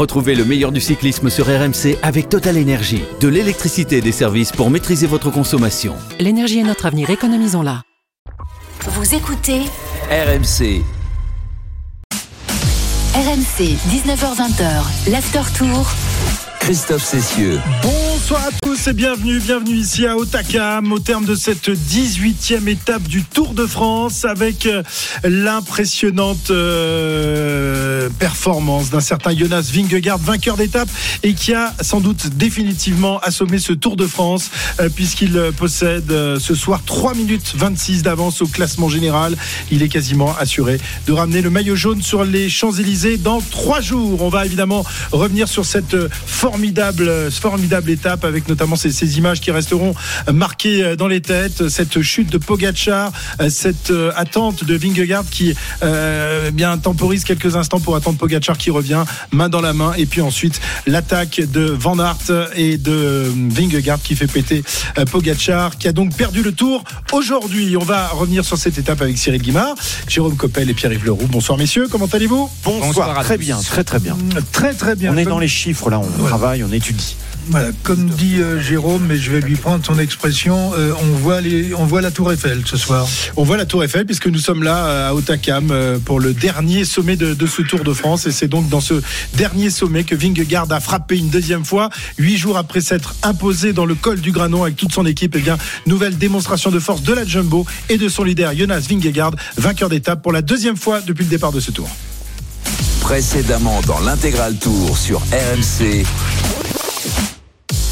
Retrouvez le meilleur du cyclisme sur RMC avec Total Énergie. De l'électricité et des services pour maîtriser votre consommation. L'énergie est notre avenir, économisons-la. Vous écoutez RMC. RMC 19h20h, l'after tour. Christophe Cessieux. Bonsoir à tous et bienvenue, bienvenue ici à Otakam au terme de cette 18e étape du Tour de France avec euh, l'impressionnante euh, performance d'un certain Jonas Vingegaard, vainqueur d'étape et qui a sans doute définitivement assommé ce Tour de France euh, puisqu'il possède ce soir 3 minutes 26 d'avance au classement général. Il est quasiment assuré de ramener le maillot jaune sur les Champs-Élysées dans 3 jours. On va évidemment revenir sur cette formidable, formidable étape avec notamment ces, ces images qui resteront marquées euh, dans les têtes. Cette chute de Pogacar, euh, cette euh, attente de Vingegaard qui euh, bien temporise quelques instants pour attendre Pogacar qui revient main dans la main et puis ensuite l'attaque de Van Aert et de Vingegaard qui fait péter Pogacar qui a donc perdu le tour aujourd'hui. On va revenir sur cette étape avec Cyril Guimard, Jérôme Coppel et Pierre-Yves Leroux. Bonsoir messieurs, comment allez-vous? Bonsoir, très bien, très très bien. Très très bien. On est dans les chiffres là, on travaille, on étudie. Voilà, comme dit euh, Jérôme, mais je vais lui prendre son expression, euh, on, voit les, on voit la tour Eiffel ce soir. On voit la Tour Eiffel puisque nous sommes là euh, à Otakam euh, pour le dernier sommet de, de ce Tour de France et c'est donc dans ce dernier sommet que Vingegaard a frappé une deuxième fois huit jours après s'être imposé dans le col du Granon avec toute son équipe. Et bien nouvelle démonstration de force de la Jumbo et de son leader Jonas Vingegaard, vainqueur d'étape pour la deuxième fois depuis le départ de ce Tour. Précédemment dans l'intégral tour sur RMC.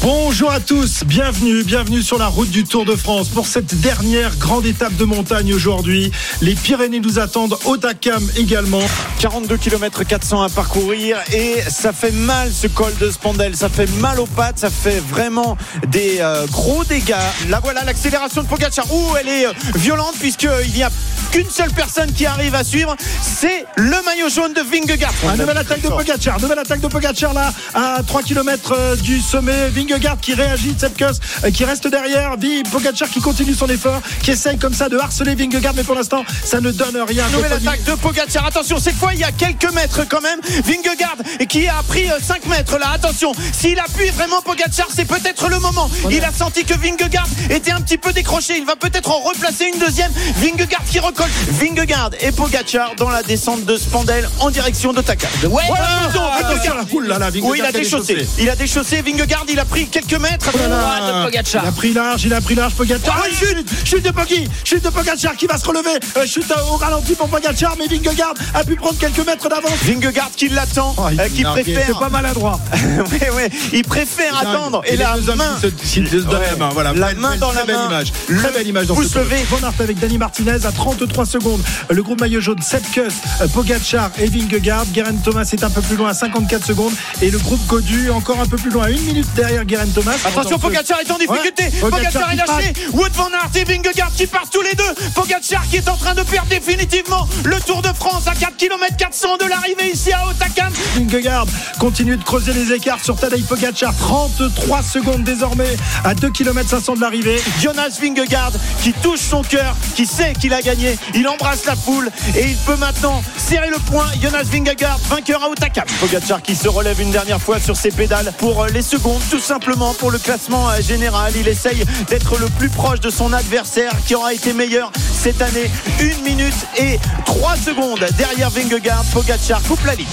Bonjour à tous, bienvenue, bienvenue sur la route du Tour de France pour cette dernière grande étape de montagne aujourd'hui. Les Pyrénées nous attendent, Otakam également. 42 km 400 à parcourir et ça fait mal ce col de Spandel, ça fait mal aux pattes, ça fait vraiment des euh, gros dégâts. Là voilà l'accélération de Pogacar. Ouh, elle est euh, violente puisqu'il n'y a qu'une seule personne qui arrive à suivre, c'est le maillot jaune de Vingegaard. Ah, nouvelle attaque de Pogacar, nouvelle attaque de Pogacar là à 3 km du sommet. Vingegaard qui réagit, Tsepkos euh, qui reste derrière. Vi- Pogacar qui continue son effort, qui essaye comme ça de harceler Vingegaard, mais pour l'instant ça ne donne rien. Nouvelle attaque de Pogacar. Attention, cette fois il y a quelques mètres quand même. Vingegaard qui a pris euh, 5 mètres là. Attention, s'il appuie vraiment Pogacar, c'est peut-être le moment. Il a senti que Vingegaard était un petit peu décroché. Il va peut-être en replacer une deuxième. Vingegaard qui recolle. Vingegaard et Pogacar dans la descente de Spandel en direction de Taka. Ouais, Vingegaard. là là, Vingegaard Oui, il a déchaussé. Il a déchaussé. Vingegaard, il a pris quelques mètres. Oh là là, Il a pris large, il a pris large Pogacar. Ah Oh, oui. chute, chute de Poggi, chute de Pogacar qui va se relever. Euh, chute au ralenti pour Pogacar, mais Vingegaard a pu prendre quelques mètres d'avance. Vingegaard qui l'attend, Oh, il euh, est qui préfère. C'est pas maladroit. ouais, ouais, il préfère attendre. Et, la main. se- la main. Voilà, La main dans la belle main. image. Le Très belle image dans pouce ce. Van Aert avec Dani Martinez à 33 secondes. Le groupe maillot jaune, Sepkus, Pogacar et Vingegaard. Guerin Thomas est un peu plus loin à 54 secondes. Et le groupe Godu encore un peu plus loin à une minute derrière Guerin Thomas. Attention, Pogacar est en difficulté. Ouais, Pogacar Pogacar est lâché. Wood Van Aert et Vingegaard qui partent tous les deux. Pogacar qui est en train de perdre définitivement le Tour de France à 4 km 400 de l'arrivée ici à Otakam. Vingegaard continue de creuser les écarts sur Tadej Pogacar 33 secondes désormais à 2 km 500 de l'arrivée Jonas Vingegaard qui touche son cœur, qui sait qu'il a gagné. Il embrasse la foule et il peut maintenant serrer le point. Jonas Vingegaard, vainqueur à Otakam. Pogacar qui se relève une dernière fois sur ses pédales pour les secondes, tout simplement pour le classement euh, général. Il essaye d'être le plus proche de son adversaire qui aura été meilleur cette année. Une minute et trois secondes derrière Vingegaard. Pogacar coupe la ligne.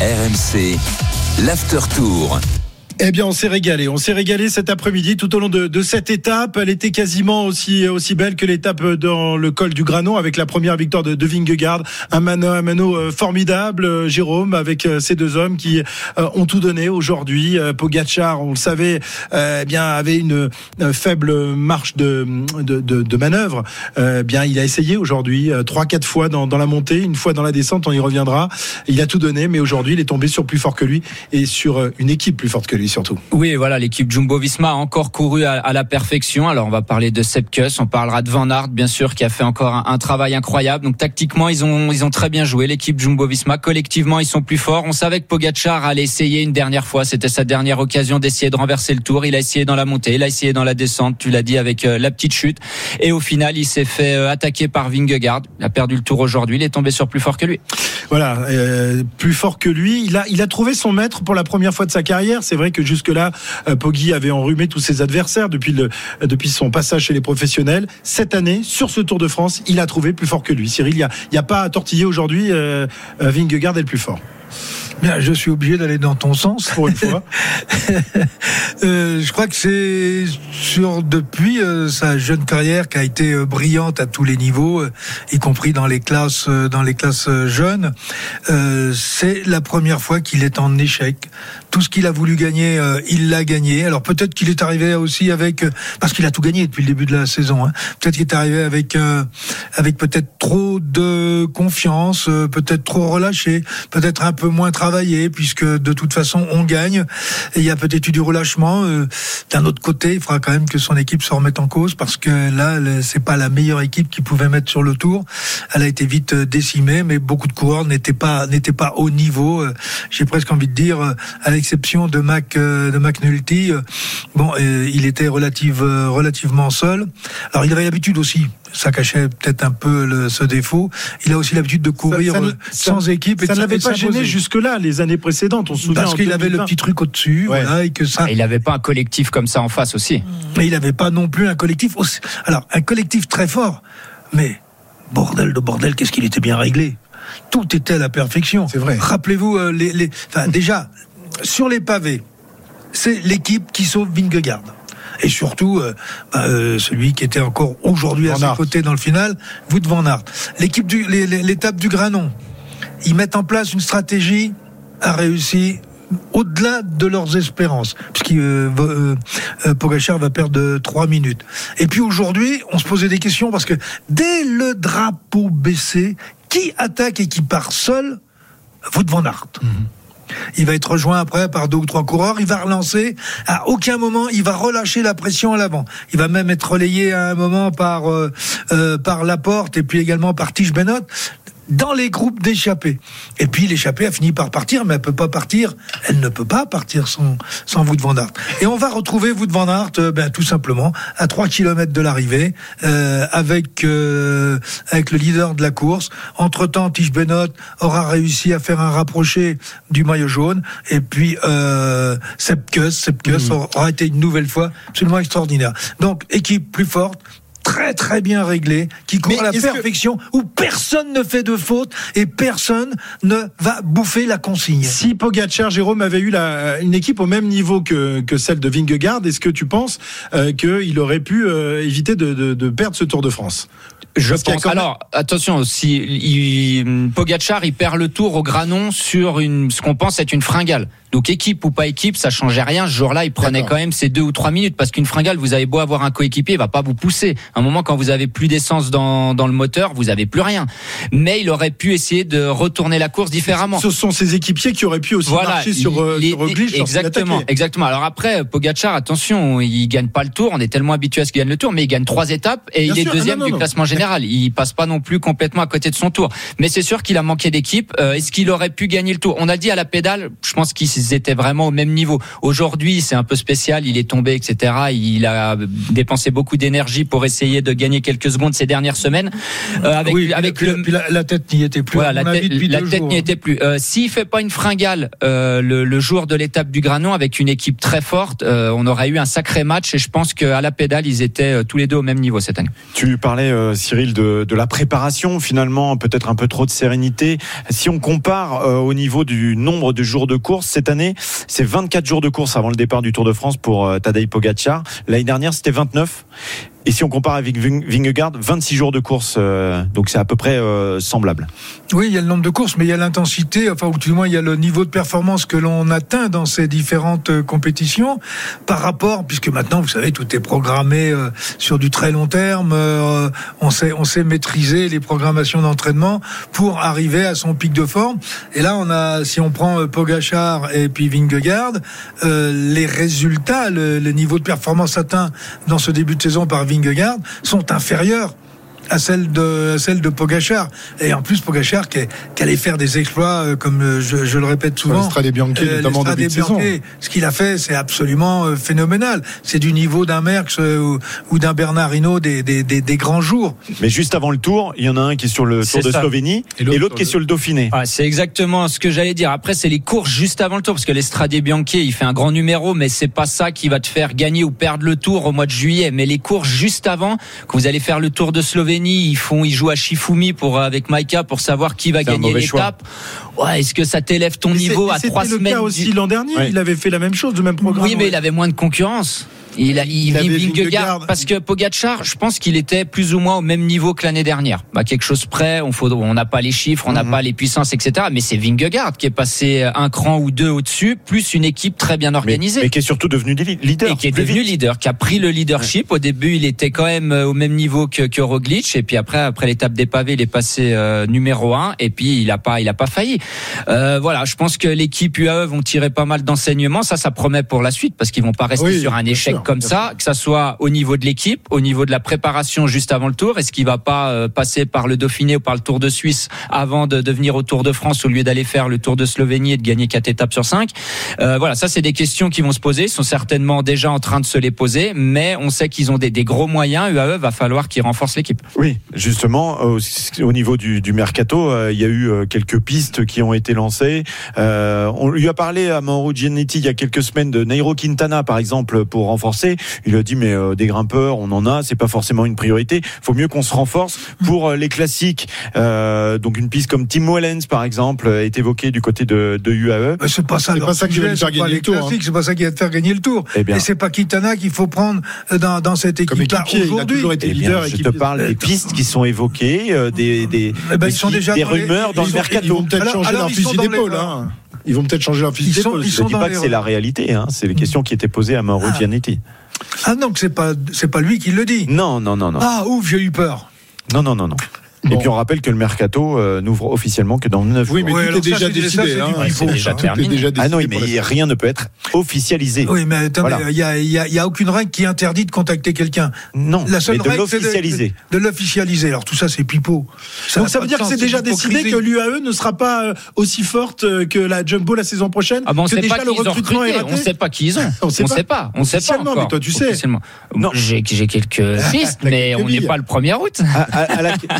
RMC. L'after tour. Eh bien, on s'est régalé. On s'est régalé cet après-midi tout au long de, de cette étape. Elle était quasiment aussi aussi belle que l'étape dans le col du Granon avec la première victoire de, de Vingegaard. Un mano un mano euh, formidable, euh, Jérôme, avec euh, ces deux hommes qui ont tout donné aujourd'hui. Pogacar, on le savait, eh bien avait une, faible marche de de, de, manœuvre. Euh, bien, il a essayé aujourd'hui trois quatre fois dans, dans la montée, une fois dans la descente. On y reviendra. Il a tout donné, mais aujourd'hui, il est tombé sur plus fort que lui et sur une équipe plus forte que lui. Lui surtout. Oui, voilà, l'équipe Jumbo-Visma a encore couru à, la perfection. Alors on va parler de Sepkus, on parlera de Van Aert, bien sûr, qui a fait encore un, travail incroyable. Donc tactiquement, ils ont ils ont très bien joué l'équipe Jumbo-Visma. Collectivement, ils sont plus forts. On savait que Pogacar allait essayer une dernière fois. C'était sa dernière occasion d'essayer de renverser le tour. Il a essayé dans la montée, il a essayé dans la descente. Tu l'as dit avec euh, la petite chute. Et au final, il s'est fait euh, attaquer par Vingegaard. Il a perdu le tour aujourd'hui. Il est tombé sur plus fort que lui. Voilà, euh, plus fort que lui. Il a, il a trouvé son maître pour la première fois de sa carrière. C'est vrai que jusque-là, euh, Poggi avait enrhumé tous ses adversaires depuis, le, depuis son passage chez les professionnels. Cette année, sur ce Tour de France, il a trouvé plus fort que lui. Cyril, il n'y a, a pas à tortiller aujourd'hui. Euh, Vingegaard est le plus fort. Bien, je suis obligé d'aller dans ton sens. Pour une fois. euh, je crois que c'est sur depuis euh, sa jeune carrière qui a été euh, brillante à tous les niveaux, y compris dans les classes dans les classes jeunes. c'est la première fois qu'il est en échec. Tout ce qu'il a voulu gagner, il l'a gagné. Alors peut-être qu'il est arrivé aussi avec parce qu'il a tout gagné depuis le début de la saison. Hein. Peut-être qu'il est arrivé avec avec peut-être trop de confiance, peut-être trop relâché, peut-être un peu moins puisque de toute façon on gagne. Et il y a peut-être eu du relâchement. Euh, d'un autre côté, il faudra quand même que son équipe se remette en cause parce que là, c'est pas la meilleure équipe qu'il pouvait mettre sur le tour. Elle a été vite euh, décimée, mais beaucoup de coureurs n'étaient pas n'étaient pas au niveau. Euh, j'ai presque envie de dire, à l'exception de Mac de McNulty, bon, il était relative, relativement seul. Alors il avait l'habitude aussi ça cachait peut-être un peu le, ce défaut. Il a aussi l'habitude de courir sans équipe. Et ça ne l'avait pas gêné jusque-là, les années précédentes, on se souvient. Parce qu'il avait le petit truc au-dessus, voilà, et que ça. il n'avait pas un collectif comme ça en face aussi. Mais il n'avait pas non plus un collectif. Aussi... Alors, un collectif très fort, mais bordel de bordel, qu'est-ce qu'il était bien réglé. Tout était à la perfection. C'est vrai. Rappelez-vous, euh, les, les... Enfin, déjà, sur les pavés, c'est l'équipe qui sauve Vingegaard et surtout euh, bah, euh, celui qui était encore aujourd'hui à ses côtés dans le final, Wout van Aert. L'équipe du l'étape du Granon, ils mettent en place une stratégie à réussir au-delà de leurs espérances, puisque euh, Pogachar va perdre trois minutes. Et puis aujourd'hui, on se posait des questions parce que dès le drapeau baissé, qui attaque et qui part seul Wout van Aert. Mhm. Il va être rejoint après par deux ou trois coureurs. Il va relancer. À aucun moment, il va relâcher la pression à l'avant. Il va même être relayé à un moment par euh, euh par Laporte et puis également par Tige Benot dans les groupes d'échappés. Et puis l'échappée a fini par partir, mais elle peut pas partir. Elle ne peut pas partir sans sans Wout van Aert. Et on va retrouver Wout van Aert, euh, ben tout simplement à 3 km de l'arrivée, euh, avec euh, avec le leader de la course. Entre temps, Tige Benot aura réussi à faire un rapproché du maillot jaune. Et puis euh, Sepkus, mmh. aura été une nouvelle fois absolument extraordinaire. Donc équipe plus forte, très très bien réglé, qui court à la perfection, où personne ne fait de faute et personne ne va bouffer la consigne. Si Pogacar, Jérôme, avait eu la, une équipe au même niveau que, que celle de Vingegaard, est-ce que tu penses euh, qu'il aurait pu euh, éviter de, de, de, perdre ce Tour de France? Je pense. Alors, attention, si il, Pogacar, il perd le tour au Granon sur une, ce qu'on pense être une fringale. Donc équipe ou pas équipe, ça changeait rien. Ce jour-là, il prenait quand même ses deux ou trois minutes parce qu'une fringale, vous avez beau avoir un coéquipier, il va pas vous pousser. À un moment, quand vous avez plus d'essence dans, dans le moteur, vous avez plus rien. Mais il aurait pu essayer de retourner la course différemment. Ce sont ses équipiers qui auraient pu aussi marcher sur, euh, sur Exactement, exactement. Alors après, Pogacar, attention, il gagne pas le tour. On est tellement habitué à ce qu'il gagne le tour, mais il gagne trois étapes et il est deuxième ah, du classement général. Il passe pas non plus complètement à côté de son tour. Mais c'est sûr qu'il a manqué d'équipe. Euh, est-ce qu'il aurait pu gagner le tour? On a dit à la pédale, je pense qu'ils étaient vraiment au même niveau. Aujourd'hui, c'est un peu spécial. Il est tombé, etc. Il a dépensé beaucoup d'énergie pour essayer de gagner quelques secondes ces dernières semaines. Euh, avec oui, avec le, la, tête n'y était plus. Voilà, la, tête n'y était plus. Euh, S'il fait pas une fringale euh, le, le, jour de l'étape du Granon avec une équipe très forte, euh, on aurait eu un sacré match. Et je pense qu'à la pédale, ils étaient tous les deux au même niveau cette année. Tu parlais, Cyril, de, de, la préparation. Finalement, peut-être un peu trop de sérénité. Si on compare au niveau du nombre de jours de course cette année, c'est 24 jours de course avant le départ du Tour de France pour euh, Tadej Pogacar. L'année dernière, c'était 29. Et si on compare avec Vingegaard, 26 jours de course, euh, donc c'est à peu près euh, semblable. Oui, il y a le nombre de courses, mais il y a l'intensité, enfin, ou du moins, il y a le niveau de performance que l'on atteint dans ces différentes euh, compétitions par rapport, puisque maintenant, vous savez, tout est programmé sur du très long terme, on sait, on sait maîtriser les programmations d'entraînement pour arriver à son pic de forme. Et là, on a, si on prend Pogachar et puis Vingegaard, les résultats, le, le niveau de performance atteint dans ce début de saison par Vingegaard, Sont inférieures à celle de celle de Pogachar. Et en plus Pogachar qui, qui allait faire des exploits euh, comme euh, je, je, le répète souvent. Strade Bianchi euh, notamment début de saison. ce qu'il a fait c'est absolument euh, phénoménal. C'est du niveau d'un Merckx ou, ou d'un Bernard Hinault des, des, des, des, grands jours. Mais juste avant le tour il y en a un qui est sur le Tour de Slovénie et l'autre qui est sur le Dauphiné. Ah, c'est exactement ce que j'allais dire. Après c'est les courses juste avant le tour parce que l'Estrade Bianchi il fait un grand numéro mais c'est pas ça qui va te faire gagner ou perdre le tour au mois de juillet. Mais les courses juste avant que vous allez faire le Tour de Slovénie ils font, ils jouent à Shifumi pour avec Maika pour savoir qui va gagner l'étape. Ouais, est-ce que ça t'élève ton niveau à trois semaines C'était le cas aussi l'an dernier. Il avait fait la même chose, le même programme. Oui, mais il avait moins de concurrence. Il, a, il, il Vingegaard, parce que Pogacar, je pense qu'il était plus ou moins au même niveau que l'année dernière. Bah, quelque chose près, on faut, on n'a pas les chiffres, on n'a mhm. pas les puissances, etc. Mais c'est Vingegaard qui est passé un cran ou deux au-dessus, plus une équipe très bien organisée. Mais, qui est surtout devenu leader. Et qui est devenu leader, qui a pris le leadership. Au début, il était quand même euh, au même niveau que, que Roglic, et puis après, après l'étape des pavés, il est passé euh, numéro un, et puis il a pas, il a pas failli. Euh, voilà, je pense que l'équipe UAE vont tirer pas mal d'enseignements. Ça, ça promet pour la suite, parce qu'ils vont pas rester sur un échec comme ça, que ça soit au niveau de l'équipe, au niveau de la préparation juste avant le Tour. Est-ce qu'il va pas euh, passer par le Dauphiné ou par le Tour de Suisse avant de, devenir au Tour de France au lieu d'aller faire le Tour de Slovénie et de gagner quatre étapes sur cinq euh, Voilà, ça c'est des questions qui vont se poser. Ils sont certainement déjà en train de se les poser, mais on sait qu'ils ont des, des, gros moyens. UAE va falloir qu'ils renforcent l'équipe. Oui, justement, au, au niveau du, du mercato, euh, il y a eu quelques pistes qui ont été lancées. on lui a parlé à Mauro Giannetti il y a quelques semaines de Nairo Quintana, par exemple, pour renforcer. Il a dit mais euh, des grimpeurs, on en a, c'est pas forcément une priorité. Faut mieux qu'on se renforce pour euh, les classiques. Euh, donc une piste comme Tim Wellens par exemple est évoquée du côté de, de UAE. c'est pas ça, pas ça qui va faire gagner le tour. Hein. C'est pas ça qui va te faire gagner le tour. Eh Et c'est pas Quintana qu'il faut prendre dans, dans cette équipe-là aujourd'hui. Eh je te parle des pistes qui sont évoquées, des, des, eh ben, des, déjà des rumeurs dans le mercato. Ils vont peut-être changer leur fusil d'épaule. Hein. Ils vont peut-être changer leur fusil d'épaule. Je ne dis pas que c'est la réalité, hein. c'est les questions qui étaient posées à Mauro ah. Ah non, c'est pas c'est pas lui qui le dit. Non, non, non, non. Ah ouf, j'ai eu peur. Non, non, non, non. Et puis on rappelle que le mercato euh, n'ouvre officiellement que dans 9 Oui, mais tout est déjà décidé. Hein. déjà terminé. ah non, mais rien ne peut être officialisé. Oui, mais attendez, il n'y a, y a, aucune règle qui interdit de contacter quelqu'un. Non, la seule mais de l'officialiser. De, l'officialiser. Alors tout ça, c'est pipeau. Donc ça veut dire que c'est déjà décidé que l'UAE ne sera pas euh, aussi forte euh, que la Jumbo la saison prochaine. Ah bon, on ne sait pas le recrutement est raté. On ne sait pas qui ils ont. on ne sait pas. On sait pas mais toi tu sais. J'ai quelques pistes, mais on n'est pas le 1er août.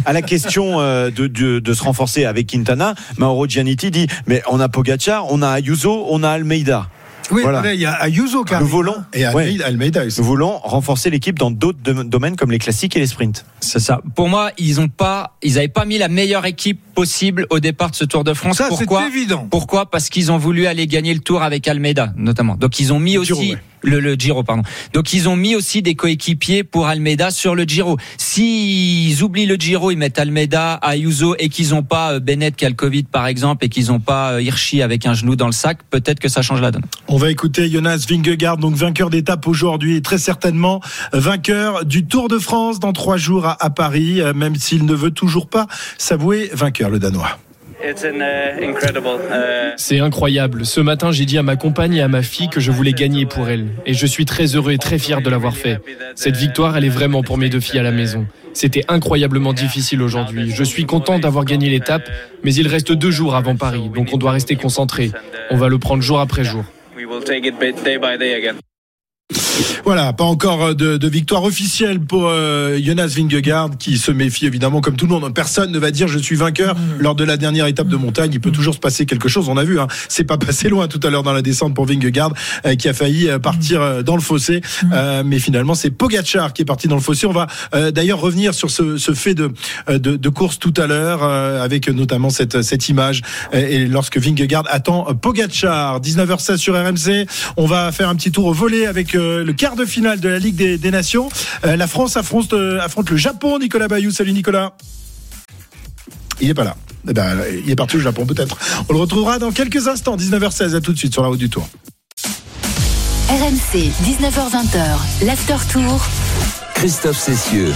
À la question de, se renforcer avec Quintana, Mauro Giannitti dit mais on a Pogacar, on a Ayuso, on a Almeida. Oui, il y a Ayuso Nous voulons, et Almeida, nous voulons renforcer l'équipe dans d'autres domaines comme les classiques et les sprints. C'est ça. Pour moi, ils ont pas, ils avaient pas mis la meilleure équipe possible au départ de ce Tour de France. Ça, Pourquoi? évident. Pourquoi? Parce qu'ils ont voulu aller gagner le Tour avec Almeida, notamment. Donc ils ont mis aussi le, Giro, pardon. Donc ils ont mis aussi des coéquipiers pour Almeida sur le Giro. S'ils oublient le Giro, ils mettent Almeida, Ayuso et qu'ils n'ont pas euh, Bennett qui a le Covid par exemple et qu'ils n'ont pas euh, Hirschi avec un genou dans le sac, peut-être que ça change la donne. On va écouter Jonas Vingegaard, donc vainqueur d'étape aujourd'hui et très certainement vainqueur du Tour de France dans trois jours à, à Paris, euh, même s'il ne veut toujours pas s'avouer vainqueur, le Danois. Uh, uh, C'est incroyable. Ce matin, j'ai dit à ma compagne et à ma fille que je voulais gagner pour elle. Et je suis très heureux et très fier de l'avoir fait. Cette victoire, elle est vraiment pour mes deux filles à la maison. C'était incroyablement difficile aujourd'hui. Je suis content d'avoir gagné l'étape, mais il reste deux jours avant Paris, donc on doit rester concentré. On va le prendre jour après jour. Voilà, pas encore euh, de, victoire officielle pour euh, Jonas Vingegaard qui se méfie évidemment comme tout le monde. Personne ne va dire je suis vainqueur mm. lors de la dernière étape de montagne. Il peut mm. toujours se passer quelque chose. On a vu, hein. c'est pas passé loin tout à l'heure dans la descente pour Vingegaard euh, qui a failli partir dans le fossé, mm. mais finalement c'est Pogacar qui est parti dans le fossé. On va d'ailleurs revenir sur ce, fait de, de, course tout à l'heure avec notamment cette, cette image et lorsque Vingegaard attend Pogacar 19h16 sur RMC. On va faire un petit tour au volet avec le, quart de finale de la Ligue des, Nations. la France affronte, affronte le Japon. Nicolas Bayou, salut Nicolas. Il n'est pas là. Eh ben, il est parti au Japon peut-être. On le retrouvera dans quelques instants, 19h16. À tout de suite sur la route du tour. RMC, 19h20, l'after tour. Christophe Cessieux.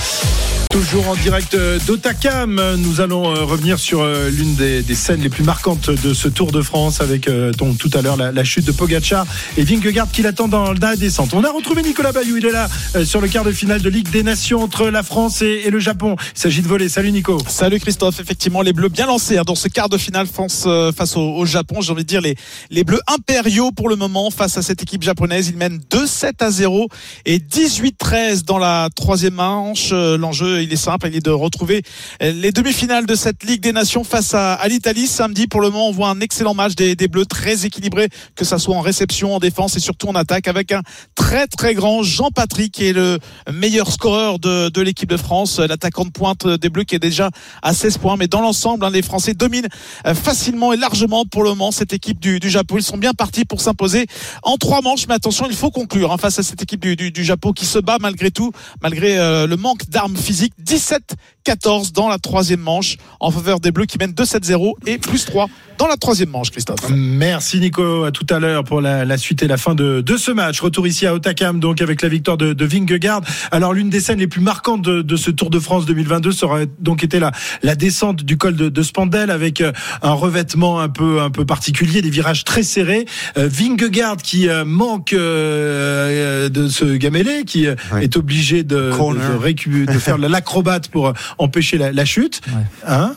Toujours en direct euh, d'Otakam, nous allons euh, revenir sur euh, l'une des, scènes les plus marquantes de ce Tour de France avec donc tout à l'heure la, chute de Pogacar et Vingegaard qui l'attend dans la descente. On a retrouvé Nicolas Bayou, il est là sur le quart de finale de Ligue des Nations entre la France et, le Japon. Il s'agit de voler. Salut Nico. Salut Christophe. Effectivement, les Bleus bien lancés hein, dans ce quart de finale France face au, Japon. J'ai envie de dire les, les Bleus impériaux pour le moment face à cette équipe japonaise. Ils mènent 2-7 à 0 et 18-13 dans la troisième manche. L'enjeu il est simple, il est de retrouver les demi-finales de cette Ligue des Nations face à, l'Italie samedi. Pour le moment, on voit un excellent match des, Bleus, très équilibré, que ça soit en réception, en défense et surtout en attaque, avec un très très grand Jean-Patrick qui est le meilleur scoreur de, l'équipe de France, l'attaquant de pointe des Bleus qui est déjà à 16 points. Mais dans l'ensemble, hein, les Français dominent euh, facilement et largement pour le moment cette équipe du, Japon. Ils sont bien partis pour s'imposer en trois manches, mais attention, il faut conclure hein, face à cette équipe du, Japon qui se bat malgré tout, malgré euh, le manque d'armes physiques 17 17-14 dans la troisième manche en faveur des Bleus qui mènent 2-7-0 et plus 3 dans la troisième manche, Christophe. Merci Nico, à tout à l'heure pour la, suite et la fin de, de, ce match. Retour ici à Otakam, donc avec la victoire de, de Vingegaard. Alors l'une des scènes les plus marquantes de, ce Tour de France 2022 sera donc été la, la descente du col de, Spandel avec euh, un revêtement un peu un peu particulier, des virages très serrés. Euh, Vingegaard qui euh, manque de ce gamélé, qui est obligé de, de, de, faire l'acrobate pour empêcher la, chute. Hein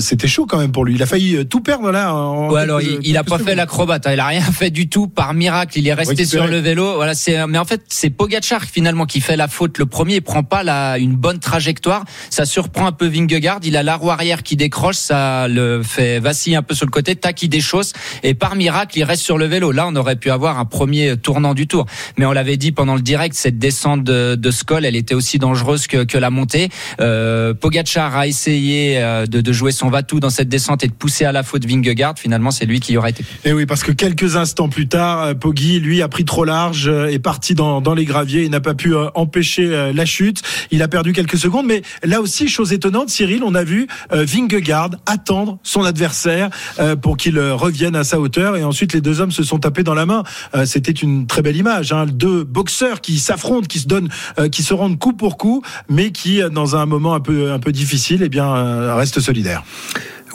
C'était chaud quand même pour lui. Il a failli tout perdre ouais, alors il, a pas fait l'acrobate, hein. il a rien fait du tout. Par miracle, il est resté sur le vélo. Voilà, c'est. Mais en fait, c'est Pogacar finalement qui fait la faute le premier. Il prend pas la une bonne trajectoire. Ça surprend un peu Vingegaard. Il a la roue arrière qui décroche, ça le fait vaciller un peu sur le côté. Tac, il déchausse et par miracle, il reste sur le vélo. Là, on aurait pu avoir un premier tournant du tour. Mais on l'avait dit pendant le direct, cette descente de, de Skoll, elle était aussi dangereuse que, que la montée. Euh, Pogacar a essayé euh, de, jouer son va-tout dans cette descente et de pousser à la faute Vingegaard, finalement, c'est lui qui y aurait été. Et oui, parce que quelques instants plus tard, euh, Poggi, lui, a pris trop large, euh, est parti dans, les graviers, il n'a pas pu euh, empêcher la chute. Il a perdu quelques secondes, mais là aussi, chose étonnante, Cyril, on a vu Vingegaard attendre son adversaire pour qu'il revienne à sa hauteur, et ensuite les deux hommes se sont tapés dans la main. C'était une très belle image, hein. deux boxeurs qui s'affrontent, qui se donnent, qui se rendent coup pour coup, mais qui, dans un moment un peu difficile, eh bien, restent solidaires.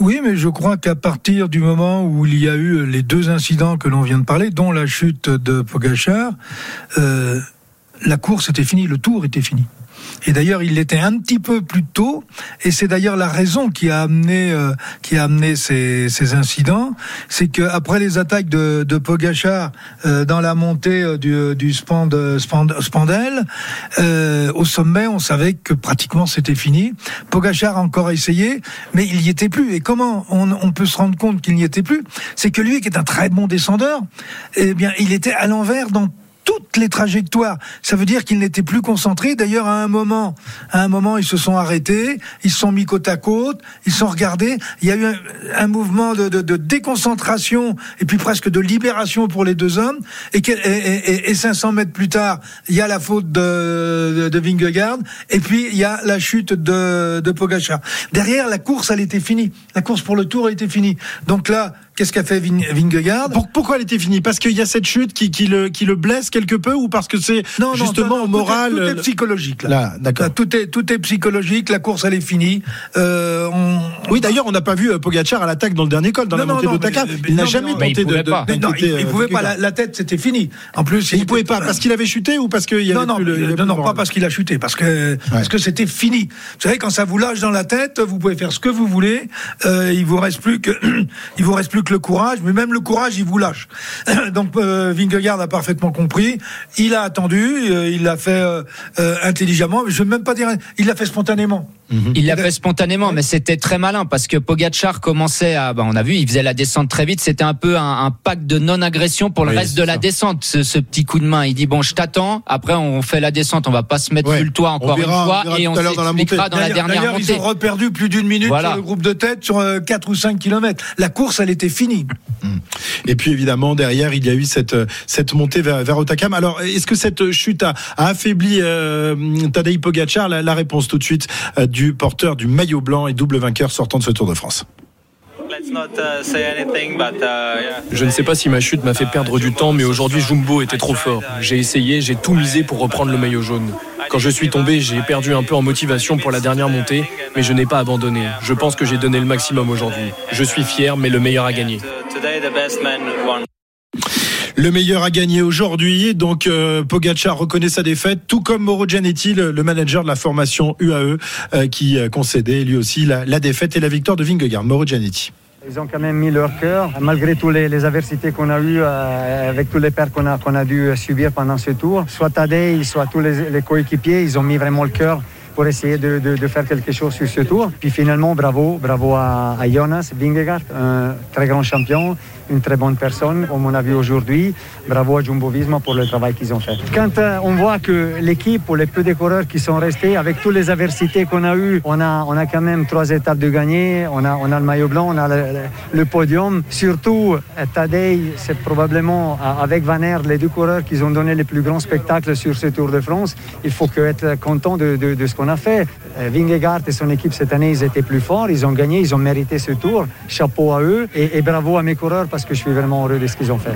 Oui, mais je crois qu'à partir du moment où il y a eu les deux incidents que l'on vient de parler, dont la chute de Pogachar, euh, la course était finie, le tour était fini. Et d'ailleurs, il l'était un petit peu plus tôt, et c'est d'ailleurs la raison qui a amené euh, qui a amené ces, ces incidents, c'est que après les attaques de, de Pogachar euh, dans la montée euh, du, du Spand, Spandel, au sommet, on savait que pratiquement c'était fini. Pogachar a encore essayé, mais il n'y était plus. Et comment on, on peut se rendre compte qu'il n'y était plus? C'est que lui, qui est un très bon descendeur, eh bien, il était à l'envers dans toutes les trajectoires. Ça veut dire qu'ils n'étaient plus concentrés. D'ailleurs, à un moment, à un moment, ils se sont arrêtés, ils se sont mis côte à côte, ils se sont regardés. Il y a eu un, mouvement de, déconcentration et puis presque de libération pour les deux hommes. Et, et, et, 500 mètres plus tard, il y a la faute de, de, Vingegaard et puis il y a la chute de, de. Derrière, la course, elle était finie. La course pour le tour, elle était finie. Donc là, Qu'est-ce qu'a fait Vingegaard? Pourquoi elle était finie? Parce qu'il y a cette chute qui, qui, le, qui le blesse quelque peu ou parce que c'est justement au moral Tout est, psychologique. Là, d'accord. Tout est, tout est psychologique. La course, elle est finie. Euh, oui, d'ailleurs, on n'a pas vu euh, Pogacar à l'attaque dans le dernier col, dans la montée d'Otaka. Il n'a jamais tenté de. Non, il, ne pouvait pas. La, tête, c'était fini. En plus, il, ne pouvait pas parce qu'il avait chuté ou parce qu'il y avait non, non, non, non, pas parce qu'il a chuté, parce que parce que c'était fini. Vous savez, quand ça vous lâche dans la tête, vous pouvez faire ce que vous voulez. Euh, il vous reste plus que il vous reste plus que le courage, mais même le courage, il vous lâche. Donc euh, Vingegaard a parfaitement compris. Il a attendu, euh, il l'a fait euh, euh, intelligemment. Je ne veux même pas dire, il l'a fait spontanément. Mhm. Il l'a fait spontanément, mais c'était très malin parce que Pogachar commençait à, bah, on a vu, il faisait la descente très vite. C'était un peu un, un pacte de non-agression pour le reste de la descente. Ce, petit coup de main, il dit bon, je t'attends. Après, on fait la descente, on va pas se mettre sur le toit encore une fois et on s'expliquera dans, la dernière montée. Ils ont reperdu plus d'une minute sur le groupe de tête sur 4 euh, ou 5 kilomètres. La course, elle était finie. Et puis évidemment derrière, il y a eu cette cette montée vers, vers Otakam. Alors, est-ce que cette chute a, affaibli euh, Tadej Pogacar? La, réponse tout de suite euh, du porteur du maillot blanc et double vainqueur sortant de ce Tour de France. Uh, uh, Je ne sais pas si ma chute m'a fait perdre du temps, mais aujourd'hui Jumbo était trop fort. J'ai essayé, j'ai tout misé pour reprendre le maillot jaune. Quand je suis tombé, j'ai perdu un peu en motivation pour la dernière montée, mais je n'ai pas abandonné. Je pense que j'ai donné le maximum aujourd'hui. Je suis fier, mais le meilleur a gagné. Le meilleur a gagné aujourd'hui, donc euh, Pogacar reconnaît sa défaite, tout comme Mauro Gianetti, le, manager de la formation UAE, euh, qui euh, concédait lui aussi la, défaite et la victoire de Vingegaard. Mauro Gianetti. Ils ont quand même mis leur cœur, malgré toutes les, adversités qu'on a eues, avec tous les pertes qu'on a, dû subir pendant ce tour. Soit Tadej, soit tous les, coéquipiers, ils ont mis vraiment le cœur pour essayer de, faire quelque chose sur ce tour. Puis finalement, bravo, bravo à, à Jonas Vingegaard, un très grand champion, une très bonne personne, comme on a vu aujourd'hui. Bravo à Jumbo Visma pour le travail qu'ils ont fait. Quand euh, on voit que l'équipe, ou les peu de coureurs qui sont restés, avec toutes les adversités qu'on a eues, on a, on a quand même trois étapes de gagner, on a, on a le maillot blanc, on a le, podium. Surtout, euh, Tadej, c'est probablement euh, avec Van Aert, les deux coureurs qui ont donné les plus grands spectacles sur ce Tour de France. Il faut que être content de, ce qu'on a fait. Vingegaard et son équipe cette année, ils étaient plus forts, ils ont gagné, ils ont mérité ce tour. Chapeau à eux et, et bravo à mes coureurs parce que je suis vraiment heureux de ce qu'ils ont fait.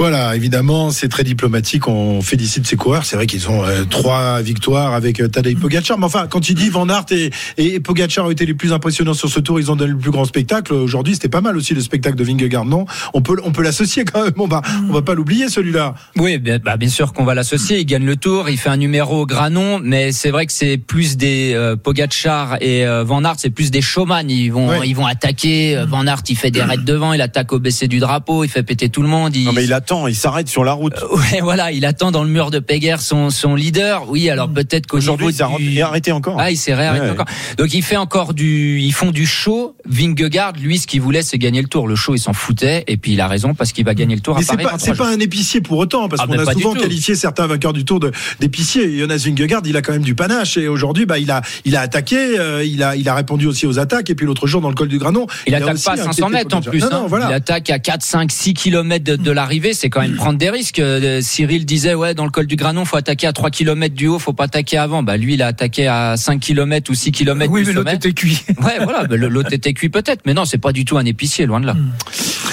Voilà, évidemment, c'est très diplomatique. On félicite ces coureurs. C'est vrai qu'ils ont euh, trois victoires avec euh, Tadej Pogacar. Mais enfin, quand il dit Van Aert et, et, Pogacar ont été les plus impressionnants sur ce tour, ils ont donné le plus grand spectacle. Aujourd'hui, c'était pas mal aussi le spectacle de Vingegaard. Non, on peut, on peut l'associer quand même. On va, on va pas l'oublier celui-là. Oui, bien, bah, bien sûr qu'on va l'associer. Il gagne le tour, il fait un numéro granon, mais c'est vrai que c'est plus des euh, Pogacar et Van Aert, c'est plus des showman. Ils vont, ils vont attaquer. Van Aert, il fait des raids devant, il attaque au baissé du drapeau, il fait péter tout le monde. Non, mais il attend il s'arrête sur la route. Euh, ouais, voilà, il attend dans le mur de Péguerre son, son leader. Oui, alors peut-être qu'aujourd'hui il s'est arrêté encore. Ah, il s'est réarrêté encore. Donc il fait encore du, ils font du show. Vingegaard, lui, ce qu'il voulait, c'est gagner le tour. Le show, il s'en foutait, et puis il a raison parce qu'il va gagner le tour. Mais c'est pas, c'est pas un épicier pour autant, parce ah, qu'on a souvent qualifié certains vainqueurs du tour d'épicier. Jonas Vingegaard, il a quand même du panache, et aujourd'hui, bah, il a, il a attaqué, euh, il a, il a répondu aussi aux attaques, et puis l'autre jour dans le col du Granon. Il, attaque pas à 500 mètres en plus. Hein. Il attaque à 4, 5, 6 km de, de l'arrivée. C'est quand même prendre des risques. Euh, Cyril disait ouais dans le col du Granon faut attaquer à 3 km du haut, faut pas attaquer avant. Bah lui il a attaqué à 5 km ou 6 km oui, mais l'autre était cuit. Ouais voilà, bah, l'autre était cuit peut-être, mais non c'est pas du tout un épicier loin de là. Hmm.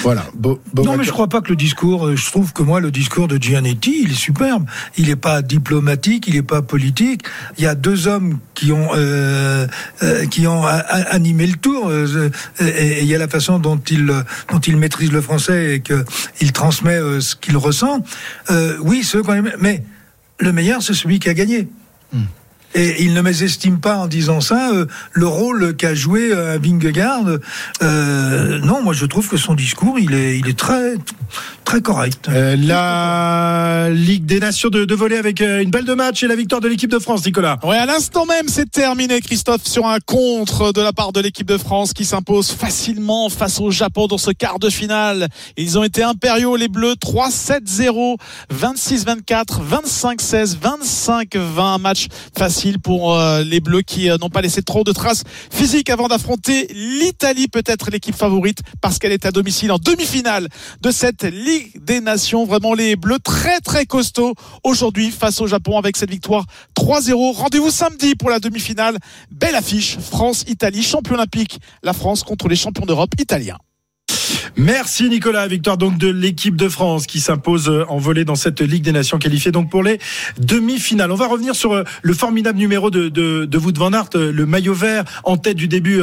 Voilà. non mais je crois pas que le discours, euh, je trouve que moi le discours de Gianetti il est superbe. Il est pas diplomatique, il est pas politique. Il y a deux hommes qui ont euh, qui ont animé le tour et il y a la façon dont il dont il maîtrise le français et que il transmet ce qu'il ressent. Euh, oui, ceux qu'on mais le meilleur, c'est celui qui a gagné. Hmm. Et il ne mésestime pas en disant ça euh, le rôle qu'a joué euh, Vingegaard. Euh, non, moi je trouve que son discours, il est, il est très, très correct. la Ligue des Nations de, de voler avec une belle de match et la victoire de l'équipe de France, Nicolas. Ouais, à l'instant même, c'est terminé, Christophe, sur un contre de la part de l'équipe de France qui s'impose facilement face au Japon dans ce quart de finale. Ils ont été impériaux, les Bleus, 3-7-0, 26-24, 25-16, 25-20, match pour euh, les Bleus qui euh, n'ont pas laissé trop de traces physiques avant d'affronter l'Italie, peut-être l'équipe favorite parce qu'elle est à domicile en demi-finale de cette Ligue des Nations. Vraiment les Bleus très très costauds aujourd'hui face au Japon avec cette victoire 3-0. Rendez-vous samedi pour la demi-finale. Belle affiche France-Italie, champion olympique. La France contre les champions d'Europe italiens. Merci Nicolas, victoire donc de l'équipe de France qui s'impose euh, en volée dans cette Ligue des Nations qualifiée donc pour les demi-finales. On va revenir sur euh, le formidable numéro de, de, de van Aert, euh, le maillot vert en tête du début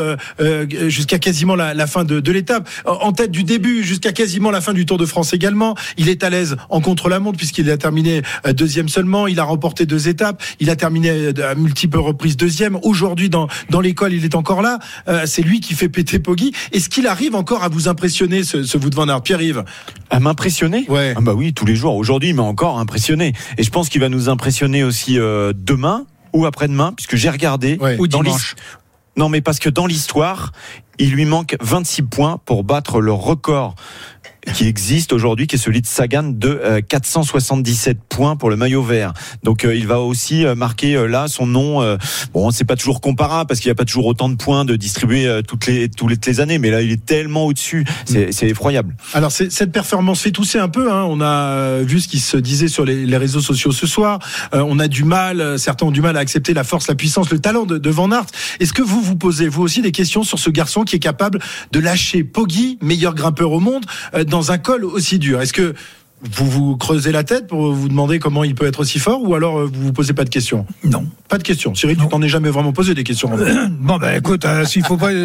jusqu'à quasiment la, fin de, de l'étape, en tête du début jusqu'à quasiment la fin du Tour de France également. Il est à l'aise en contre-la-montre puisqu'il a terminé deuxième seulement. Il a remporté deux étapes. Il a terminé à multiples reprises deuxième. Aujourd'hui dans, dans l'école, il est encore là. C'est lui qui fait péter Poggi. Est-ce qu'il arrive encore à vous impressionner ce, ce Wout van Aert. Pierre-Yves À m'impressionner Ouais. Ah bah oui, tous les jours. Aujourd'hui, il m'a encore impressionné. Et je pense qu'il va nous impressionner aussi euh, demain ou après-demain, puisque j'ai regardé. Ou dimanche. Non, mais parce que dans l'histoire, il lui manque 26 points pour battre le record qui existe aujourd'hui, qui est celui de Sagan de 477 euh, points pour le maillot vert. Donc euh, il va aussi euh, marquer là son nom. Bon, c'est pas toujours comparable parce qu'il n'y a pas toujours autant de points de distribuer toutes les toutes les années, mais là il est tellement au-dessus, c'est mm. effroyable. Alors cette performance fait tousser un peu. Hein. On a vu ce qui se disait sur les, réseaux sociaux ce soir. on a du mal, certains ont du mal à accepter la force, la puissance, le talent de, de Van Aert. Est-ce que vous vous posez vous aussi des questions sur ce garçon qui est capable de lâcher Poggi, meilleur grimpeur au monde, dans un col aussi dur. Est-ce que vous vous creusez la tête pour vous demander comment il peut être aussi fort ou alors euh, vous vous posez pas de questions? Non. Pas de questions. Cyril, tu t'en es jamais vraiment posé des questions. bon, ben écoute, euh, s'il faut pas. non,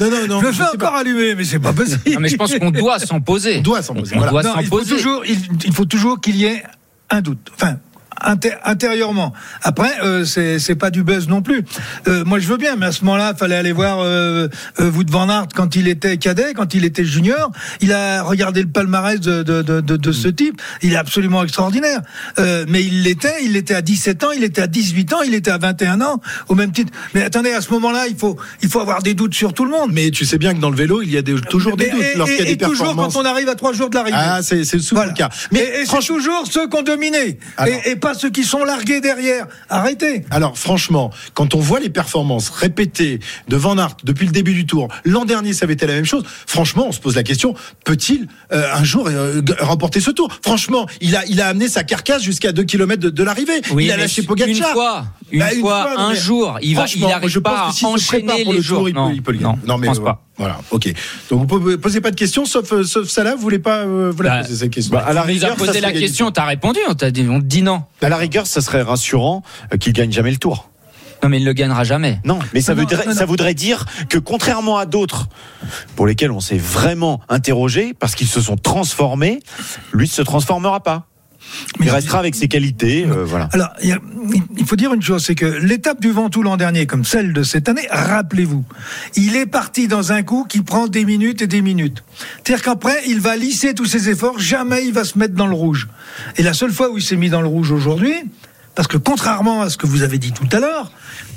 non, non. Je le fais encore allumer, mais c'est pas possible. Non, mais je pense qu'on doit s'en poser. On doit s'en poser. On doit s'en poser. Faut toujours, il faut toujours qu'il y ait un doute. Enfin, intérieurement. Après, euh, c'est pas du buzz non plus. Euh, moi, je veux bien, mais à ce moment-là, il fallait aller voir euh, euh, Wout van Aert quand il était cadet, quand il était junior. Il a regardé le palmarès de, de, de, de, ce type. Il est absolument extraordinaire. Euh, mais il l'était, il était à 17 ans, il était à 18 ans, il était à 21 ans, au même titre. Mais attendez, à ce moment-là, il faut, il faut avoir des doutes sur tout le monde. Mais tu sais bien que dans le vélo, il y a des, toujours des doutes lorsqu'il y a des et toujours quand on arrive à trois jours de l'arrivée. Ah, c'est souvent le cas. Mais et, c'est toujours ceux dominé. et, et pas ceux qui sont largués derrière. Arrêtez. Alors franchement, quand on voit les performances répétées de Van Aert depuis le début du tour, l'an dernier ça avait été la même chose. Franchement, on se pose la question peut-il euh, un jour euh, remporter ce tour? Franchement, il a il a amené sa carcasse jusqu'à 2 km de, l'arrivée. il a lâché Pogacar. Une fois, une, bah, fois, un jour, il va il arrive pas à enchaîner les jours. il, peut, il peut le gagner. Non, mais pense pas. Voilà, ok. Donc vous posez pas de questions, sauf euh, sauf ça là, vous voulez pas vous la bah, poser cette question. Bah, à la rigueur, posé la question, t'as répondu, on t'a dit, on te dit non. À la rigueur, ça serait rassurant euh, qu'il gagne jamais le tour. Non, mais il ne le gagnera jamais. Non, mais ça, voudrait, ça voudrait dire que contrairement à d'autres pour lesquels on s'est vraiment interrogé parce qu'ils se sont transformés, lui ne se transformera pas. Il restera avec ses qualités, euh, voilà. Alors, il faut dire une chose, c'est que l'étape du Ventoux l'an dernier, comme celle de cette année, rappelez-vous, il est parti dans un coup qui prend des minutes et des minutes. C'est-à-dire qu'après, il va lisser tous ses efforts, jamais il va se mettre dans le rouge. Et la seule fois où il s'est mis dans le rouge aujourd'hui, parce que contrairement à ce que vous avez dit tout à l'heure,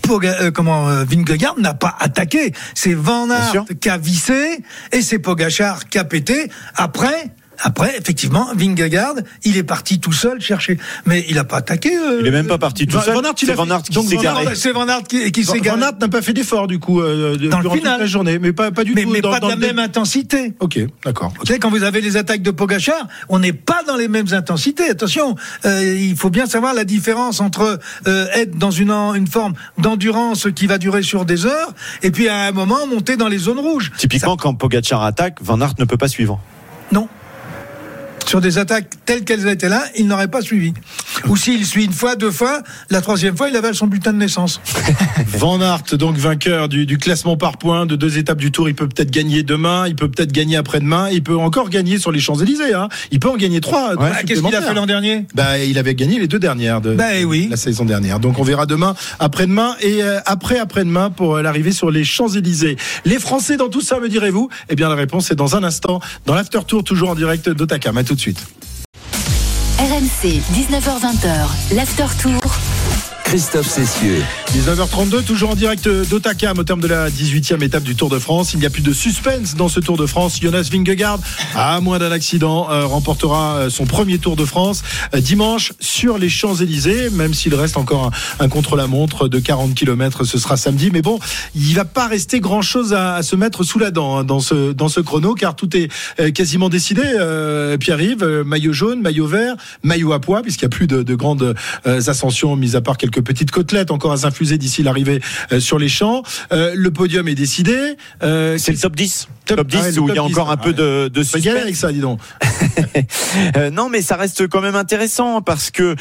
euh, comment euh, Vingegaard n'a pas attaqué. C'est Van Aert qui a vissé et c'est Pogachar qui a pété. Après, après, effectivement, Vingegaard, il est parti tout seul chercher. Mais il n'a pas attaqué. Euh, il est même pas parti tout seul. C'est Van Aert qui s'est garé. C'est Van Aert qui, qui s'est garé. Van Aert n'a pas fait d'effort, du coup, euh, dans durant le final. toute la journée. Mais pas, pas du mais, tout. Mais dans, pas de la même intensité. Ok, d'accord. Vous savez, quand vous avez les attaques de Pogachar, on n'est pas dans les mêmes intensités. Attention, euh, il faut bien savoir la différence entre euh, être dans une, une forme d'endurance qui va durer sur des heures et puis à un moment monter dans les zones rouges. Typiquement, quand Pogachar attaque, Van Aert ne peut pas suivre. Non sur des attaques telles qu'elles étaient là, il n'aurait pas suivi. Ou s'il suit une fois, deux fois, la troisième fois, il avait son bulletin de naissance. Van Aert, donc vainqueur du, classement par points de deux étapes du Tour, il peut peut-être gagner demain, il peut peut-être gagner après-demain, il peut encore gagner sur les Champs-Élysées. Hein. Il peut en gagner trois. Qu'est-ce qu'il a fait l'an dernier? Bah, Il avait gagné les deux dernières de, bah, oui. la saison dernière. Donc on verra demain, après-demain et euh, après après-demain pour euh, l'arrivée sur les Champs-Élysées. Les Français dans tout ça, me direz-vous? Eh bien la réponse est dans un instant, dans l'After Tour, toujours en direct d'Otakam. À tout suite. RMC, 19h20, l'After Tour. Christophe Cessieux. 19h32, toujours en direct d'Otakam au terme de la 18e étape du Tour de France. Il n'y a plus de suspense dans ce Tour de France. Jonas Vingegaard, à moins d'un accident, euh, remportera euh, son premier Tour de France euh, dimanche sur les Champs-Élysées, même s'il reste encore un, contre-la-montre de 40 km, ce sera samedi. Mais bon, il va pas rester grand-chose à, se mettre sous la dent hein, dans, ce, dans ce chrono, car tout est quasiment décidé. Pierre-Yves, maillot jaune, maillot vert, maillot à poids, puisqu'il n'y a plus de, de grandes ascensions, mis à part quelques petites côtelettes encore à s'infuser d'ici l'arrivée euh, sur les champs. Euh, le podium est décidé. Euh, c'est le top 10. Top, 10 où il y a encore un peu de, de suspense. avec ça, dis donc. non, mais ça reste quand même intéressant parce que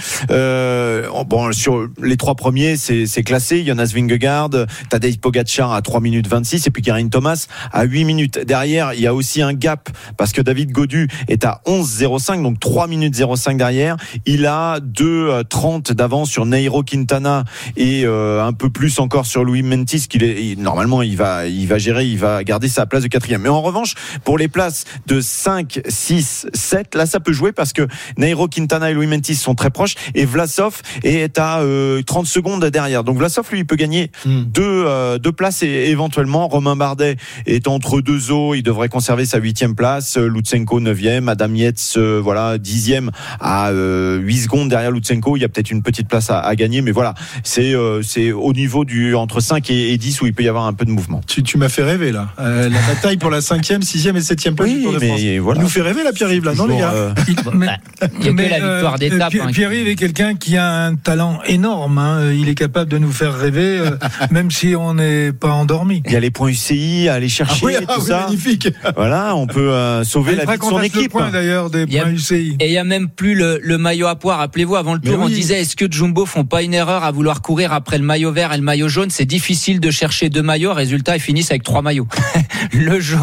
bon sur les trois premiers, c'est classé. Jonas Vingegaard, Tadej Pogacar à 3 minutes 26 et puis Karin Thomas à 8 minutes. Derrière, il y a aussi un gap parce que David Godu est à 11.05, donc 3 minutes 05 derrière. Il a 2.30 d'avance sur Nairo Quintana et euh, un peu plus encore sur Louis Mentis qu'il est normalement il va il va gérer il va garder sa place de quatrième Mais en revanche, pour les places de 5, 6, 7, là, ça peut jouer parce que Nairo Quintana et Louis Mentis sont très proches et Vlasov est à 30 secondes derrière. Donc Vlasov, lui, il peut gagner hmm. deux, deux places et éventuellement Romain Bardet est entre deux eaux. Il devrait conserver sa huitième place. Lutsenko neuvième. Adam Yates, voilà, dixième à 8 secondes derrière Lutsenko. Il y a peut-être une petite place à, à gagner, mais voilà, c'est c'est au niveau du entre 5 et, 10 où il peut y avoir un peu de mouvement. Tu, tu m'as fait rêver là. la bataille pour la cinquième, sixième et septième place. Oui, mais voilà. Il nous fait rêver la Pierre-Yves là, non les gars Il, mais, il y a la victoire d'étape. Hein, Pierre-Yves est quelqu'un qui a un talent énorme. Hein. Il est capable de nous faire rêver, même si on n'est pas endormi. Il y a les points UCI à aller chercher, ah oui, ah tout ça. Magnifique. Voilà, on peut euh, sauver la vie de son équipe. d'ailleurs des points UCI. Et il y a même plus le, le maillot à poire. Rappelez-vous, avant le tour, on disait est-ce que Jumbo font pas une erreur à vouloir courir après le maillot vert et le maillot jaune? C'est difficile de chercher deux maillots. Résultat, ils finissent avec trois maillots. le jaune,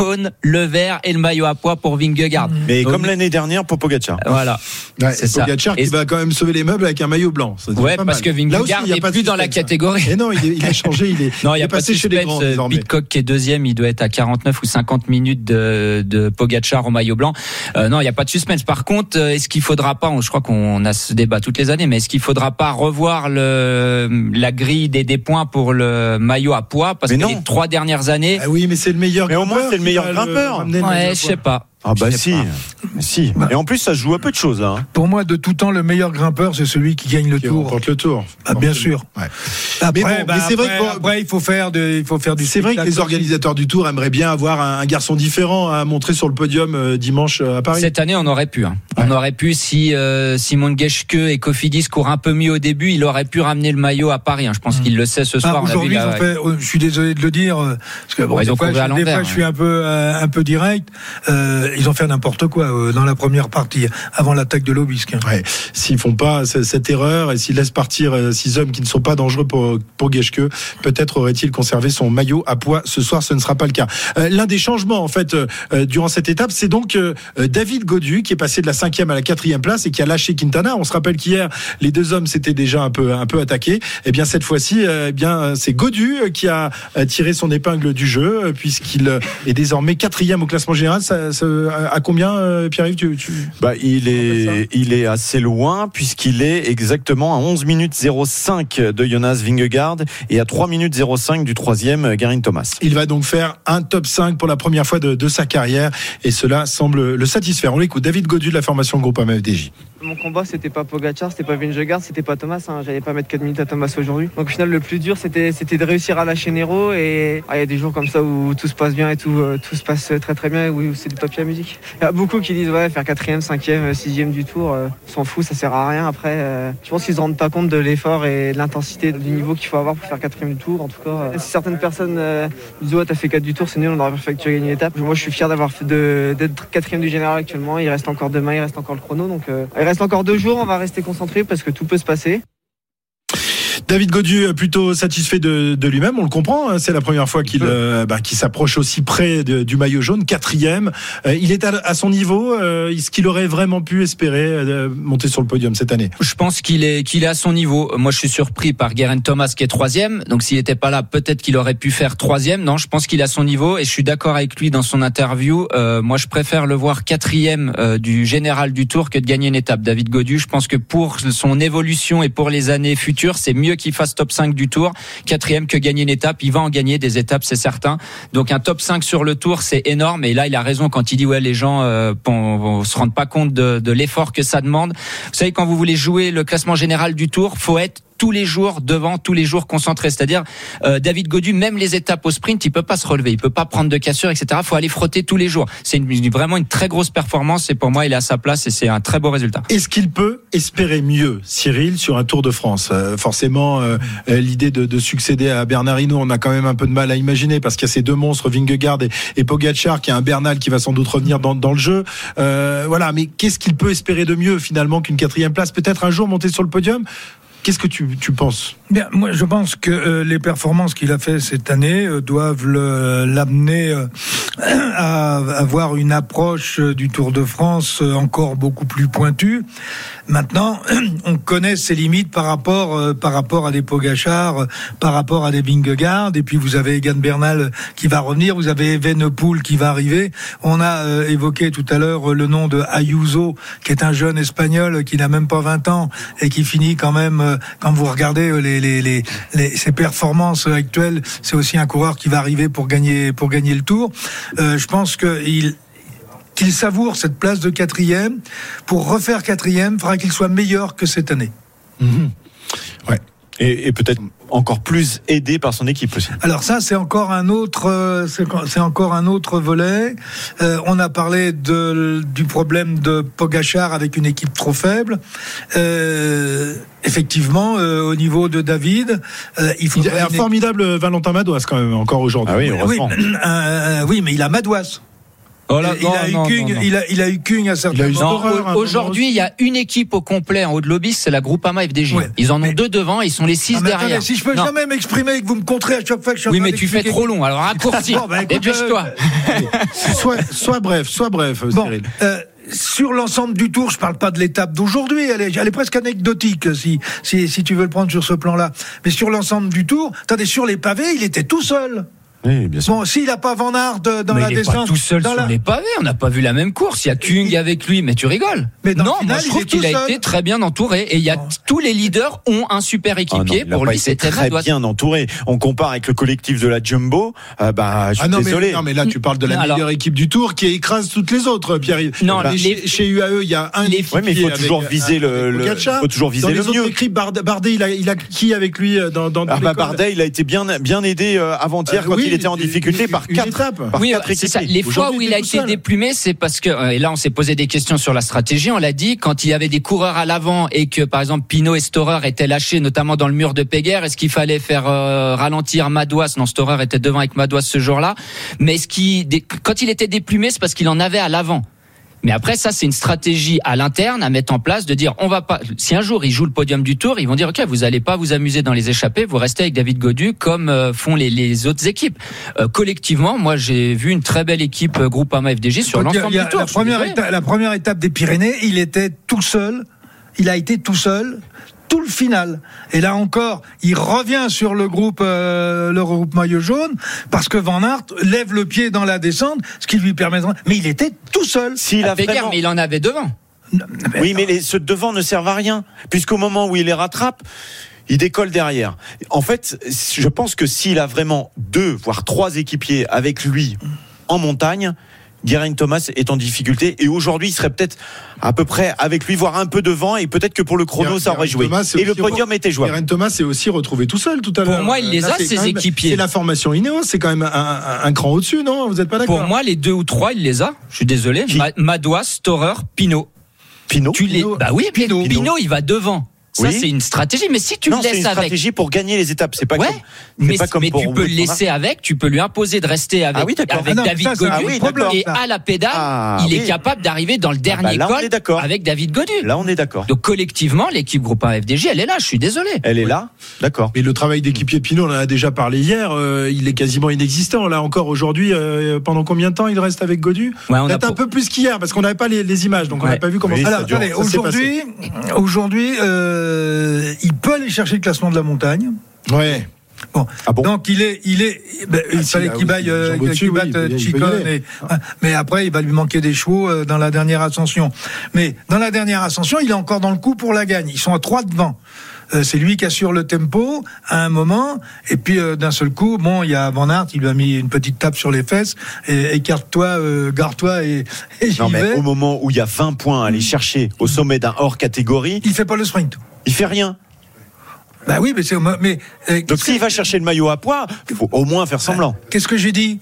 le vert et le maillot à poids pour Vingegaard. Mais comme l'année dernière pour Pogacar. Voilà. c'est Pogacar qui va quand même sauver les meubles avec un maillot blanc. ouais, parce que Vingegaard n'est plus dans la catégorie. Et non, il, a changé. Il est, non, il, est passé chez les grands. Pitcock qui est deuxième, il doit être à 49 ou 50 minutes de, de Pogacar au maillot blanc. Euh, non, il n'y a pas de suspense. Par contre, euh, est-ce qu'il faudra pas, je crois qu'on a ce débat toutes les années, mais est-ce qu'il faudra pas revoir le, la grille des, des points pour le maillot à poids? Parce que les trois dernières années. Ah oui, mais c'est le meilleur. Mais au moins, c'est le meilleur grimpeur. Ouais, je sais pas. Ah bah si, si. Bah. Et en plus, ça joue à peu de choses. Hein. Pour moi, de tout temps, le meilleur grimpeur, c'est celui qui gagne le qui tour. le tour. Ah, bien sûr. Ouais. Après, mais, bah, c'est vrai après, il faut faire de, il faut faire du. C'est vrai que les organisateurs du Tour aimeraient bien avoir un, garçon différent à montrer sur le podium euh, dimanche euh, à Paris. Cette année, on aurait pu. Hein. On aurait pu si euh, Simon Geschke et Cofidis courent un peu mieux au début, il aurait pu ramener le maillot à Paris. Hein. Je pense mm. qu'il le sait ce soir. Ah, Aujourd'hui, oh, je suis désolé de le dire parce que bon, des, fois, je, des fois, je suis un peu un peu direct. Ils ont fait n'importe quoi euh, dans la première partie, avant l'attaque de l'Obisque. Ouais. S'ils font pas cette erreur et s'ils laissent partir euh, six hommes qui ne sont pas dangereux pour, pour peut-être aurait-il conservé son maillot à poids. Ce soir, ce ne sera pas le cas. Euh, l'un des changements, en fait, durant cette étape, c'est donc David Godu qui est passé de la cinquième à la quatrième place et qui a lâché Quintana. On se rappelle qu'hier, les deux hommes s'étaient déjà un peu, un peu attaqués. Eh bien, cette fois-ci, eh c'est Godu qui a tiré son épingle du jeu puisqu'il est désormais quatrième au classement général. À combien euh, Pierre-Yves tu, Bah, il est, il est assez loin puisqu'il est exactement à 11 minutes 05 de Jonas Vingegaard et à 3 minutes 05 du troisième Garin Thomas. Il va donc faire un top 5 pour la première fois de, de sa carrière et cela semble le satisfaire. On l'écoute. David Godu de la formation groupe FDJ. Mon combat, c'était pas Pogacar, c'était pas Vingegaard, c'était pas Thomas. Hein. J'allais pas mettre 4 minutes à Thomas aujourd'hui. Donc au final, le plus dur, c'était, de réussir à lâcher Nero. Et ah, il y a des jours comme ça où tout se passe bien et tout, euh, tout se passe très très bien et où c'est du papier à musique. Il y a beaucoup qui disent ouais, faire 4ème, 5ème, 6ème du tour, euh, s'en fout, ça sert à rien. Après, euh, je pense qu'ils se rendent pas compte de l'effort et de l'intensité du niveau qu'il faut avoir pour faire 4ème du tour. En tout cas, si certaines personnes disent ouais, t'as fait 4 du tour, c'est nul, on aurait fait que tu gagné l'étape. Moi, je suis fier d'avoir fait d'être 4ème du général actuellement. Il reste encore demain, il reste encore le chrono. Donc, encore deux jours va rester concentré parce que tout peut se passer. David Godu plutôt satisfait de, lui-même, on le comprend. Hein. c'est la première fois qu'il euh, bah, s'approche aussi près du maillot jaune, quatrième. Euh, il est à, son niveau. Euh, est-ce qu'il aurait vraiment pu espérer monter sur le podium cette année? Je pense qu'il est qu'il est à son niveau. Moi, je suis surpris par Guerin Thomas qui est troisième. Donc, s'il n'était pas là, peut-être qu'il aurait pu faire troisième. Non, je pense qu'il est à son niveau et je suis d'accord avec lui dans son interview. moi, je préfère le voir quatrième du général du Tour que de gagner une étape. David Godu, je pense que pour son évolution et pour les années futures, c'est mieux qu'il fasse top 5 du tour. Quatrième que gagner une étape. Il va en gagner des étapes, c'est certain. Donc un top 5 sur le tour, c'est énorme. Et là, il a raison quand il dit ouais, les gens euh, se rendent pas compte de, l'effort que ça demande. Vous savez, quand vous voulez jouer le classement général du tour, faut être tous les jours devant, tous les jours concentré. C'est-à-dire euh, David Godu, même les étapes au sprint, il peut pas se relever, il peut pas prendre de cassure, etc. Faut aller frotter tous les jours. C'est vraiment une très grosse performance et pour moi, il est à sa place et c'est un très beau résultat. Est-ce qu'il peut espérer mieux, Cyril, sur un Tour de France? Euh, Forcément, euh, l'idée de, de, succéder à Bernard Hinault, on a quand même un peu de mal à imaginer parce qu'il y a ces deux monstres, Vingegaard et, et Pogacar, qui a un Bernal qui va sans doute revenir dans, dans le jeu. voilà, mais qu'est-ce qu'il peut espérer de mieux finalement qu'une quatrième place? Peut-être un jour monter sur le podium? Qu'est-ce que tu, tu penses? Bien, moi, je pense que euh, les performances qu'il a fait cette année euh, doivent l'amener euh, à avoir une approche du Tour de France encore beaucoup plus pointue. Maintenant, on connaît ses limites par rapport par rapport à des Pogachar, par rapport à des Vingegaard, et puis vous avez Egan Bernal qui va revenir, vous avez Evenepoel qui va arriver. On a évoqué tout à l'heure le nom de Ayuso, qui est un jeune espagnol qui n'a même pas 20 ans et qui finit quand même quand vous regardez ses performances actuelles, c'est aussi un coureur qui va arriver pour gagner, pour gagner le tour. Euh, je pense qu'il qu'il savoure cette place de quatrième. Pour refaire quatrième, il faudra qu'il soit meilleur que cette année. Mhm. Ouais. Et, peut-être encore plus aidé par son équipe aussi. Alors ça, c'est encore un autre, euh, c'est encore un autre volet. Euh, on a parlé de, du problème de Pogachar avec une équipe trop faible. Euh, effectivement, euh, au niveau de David, euh, il faut. un formidable Valentin Madouas quand même encore aujourd'hui. Ah oui, oui, oui, mais il a Madouas. Oh il, a eu Kung, il, a, il, a, eu Kung à certains moments. Aujourd'hui, il y a une équipe au complet en haut de lobby, c'est la Groupama FDJ. ils en ont deux devant, ils sont les six ah, derrière. si je peux jamais m'exprimer et que vous me contrez à chaque fois que je suis Oui, mais tu fais trop long, alors raccourcis. bon, bah, Dépêche-toi. sois, bref, sois bref, Cyril. Euh, sur l'ensemble du tour, je parle pas de l'étape d'aujourd'hui, elle est, elle est presque anecdotique si, si, si tu veux le prendre sur ce plan-là. Mais sur l'ensemble du tour, attendez, sur les pavés, il était tout seul. Oui, bien sûr. Bon, s'il n'a pas Van Aert dans mais la il descente. Pas tout seul sur les pavés, on n'a pas vu la même course. Il y a Kung avec lui, mais tu rigoles. Mais non, moi je trouve qu'il a été très bien entouré. Et il y a tous les leaders ont un super ah équipier. pour lui, c'est très bien entouré. On compare avec le collectif de la Jumbo. Euh, bah, je suis ah désolé. Mais, non, mais là, tu parles de la meilleure équipe du Tour qui écrase toutes les autres, Pierre. Non, bah, chez, UAE, il y a un. Oui, mais il faut toujours viser le. Il faut toujours viser le mieux. Bardet, il a, il qui avec lui euh, dans, dans ah bah, Bardet, il a été bien, bien aidé euh, avant-hier quand il était en difficulté par quatre, par oui, c'est ça. Les fois où il a été déplumé, c'est parce que euh, et là on s'est posé des questions sur la stratégie. On l'a dit quand il y avait des coureurs à l'avant et que par exemple Pinot et Storer étaient lâchés, notamment dans le mur de Péguerre. Est-ce qu'il fallait faire euh, ralentir Madouas? Non, Storer était devant avec Madouas ce jour-là. Mais ce qui, quand il était déplumé, c'est parce qu'il en avait à l'avant. Mais après, ça, c'est une stratégie à l'interne à mettre en place de dire, on va pas. Si un jour ils jouent le podium du Tour, ils vont dire, ok, vous allez pas vous amuser dans les échappées, vous restez avec David Godu comme euh, font les, les, autres équipes. Euh, collectivement, moi, j'ai vu une très belle équipe euh, groupe AMA FDJ sur l'ensemble du Tour. La première, étape, la première étape des Pyrénées, il était tout seul. Il a été tout seul tout le final. Et là encore, il revient sur le groupe, euh, le groupe maillot jaune, parce que Van Aert lève le pied dans la descente, ce qui lui permettra. Mais il était tout seul. S'il a vraiment... mais il en avait devant. oui, mais les, de devant ne servent à rien, puisqu'au moment où il les rattrape, il décolle derrière. En fait, je pense que s'il a vraiment deux, voire trois équipiers avec lui en montagne, Guérin Thomas est en difficulté et aujourd'hui il serait peut-être à peu près avec lui, voire un peu devant et peut-être que pour le chrono ça aurait joué. et le podium était jouable. Guérin Thomas s'est aussi retrouvé tout seul tout à l'heure. Pour moi, il les a ses équipiers. C'est la formation Ineos, c'est quand même un, cran au-dessus, non? Vous n'êtes pas d'accord? Pour moi, les deux ou trois, il les a. Je suis désolé. Madouas, Storer, Pinot. Pinot. Tu les... Bah oui, Pinot. Pinot, il va devant. Ça, c'est une stratégie. Mais si tu le laisses avec. C'est une stratégie pour gagner les étapes. C'est pas ouais, comme, mais, pas comme mais tu peux le laisser avec, tu peux lui imposer de rester avec, ah oui, avec ah David Godu. Ah et à la pédale, ah il est capable d'arriver dans le bah dernier bah col avec David Godu. Là, on est d'accord. Donc, collectivement, l'équipe groupe 1 FDJ, elle est là. Je suis désolé. Elle est là. D'accord. Mais le travail d'équipier Pinot, on en a déjà parlé hier. Euh, il est quasiment inexistant. Là, encore aujourd'hui, euh, pendant combien de temps il reste avec Godu Peut-être un peu plus qu'hier parce qu'on n'avait pas les images. Donc, on n'a pas vu comment ça Aujourd'hui, aujourd'hui, euh, il peut aller chercher le classement de la montagne. Ouais. Bon. Ah bon donc il est, il est, ben, il ah, fallait qu'il baille, euh, qu batte oui, Chicon, et, mais après il va lui manquer des chevaux euh, dans la dernière ascension. Mais dans la dernière ascension, il est encore dans le coup pour la gagne. Ils sont à trois devant. Euh, c'est lui qui assure le tempo à un moment, et puis euh, d'un seul coup, bon, il y a Van Aert, il lui a mis une petite tape sur les fesses, et écarte-toi, euh, garde-toi, et, et Non, mais au moment où il y a 20 points à aller chercher au sommet d'un hors catégorie, il fait pas le sprint. Il fait rien. Bah oui, mais c'est. Mais, Donc s'il va chercher le maillot à poids, il faut au moins faire semblant. Qu'est-ce que j'ai dit?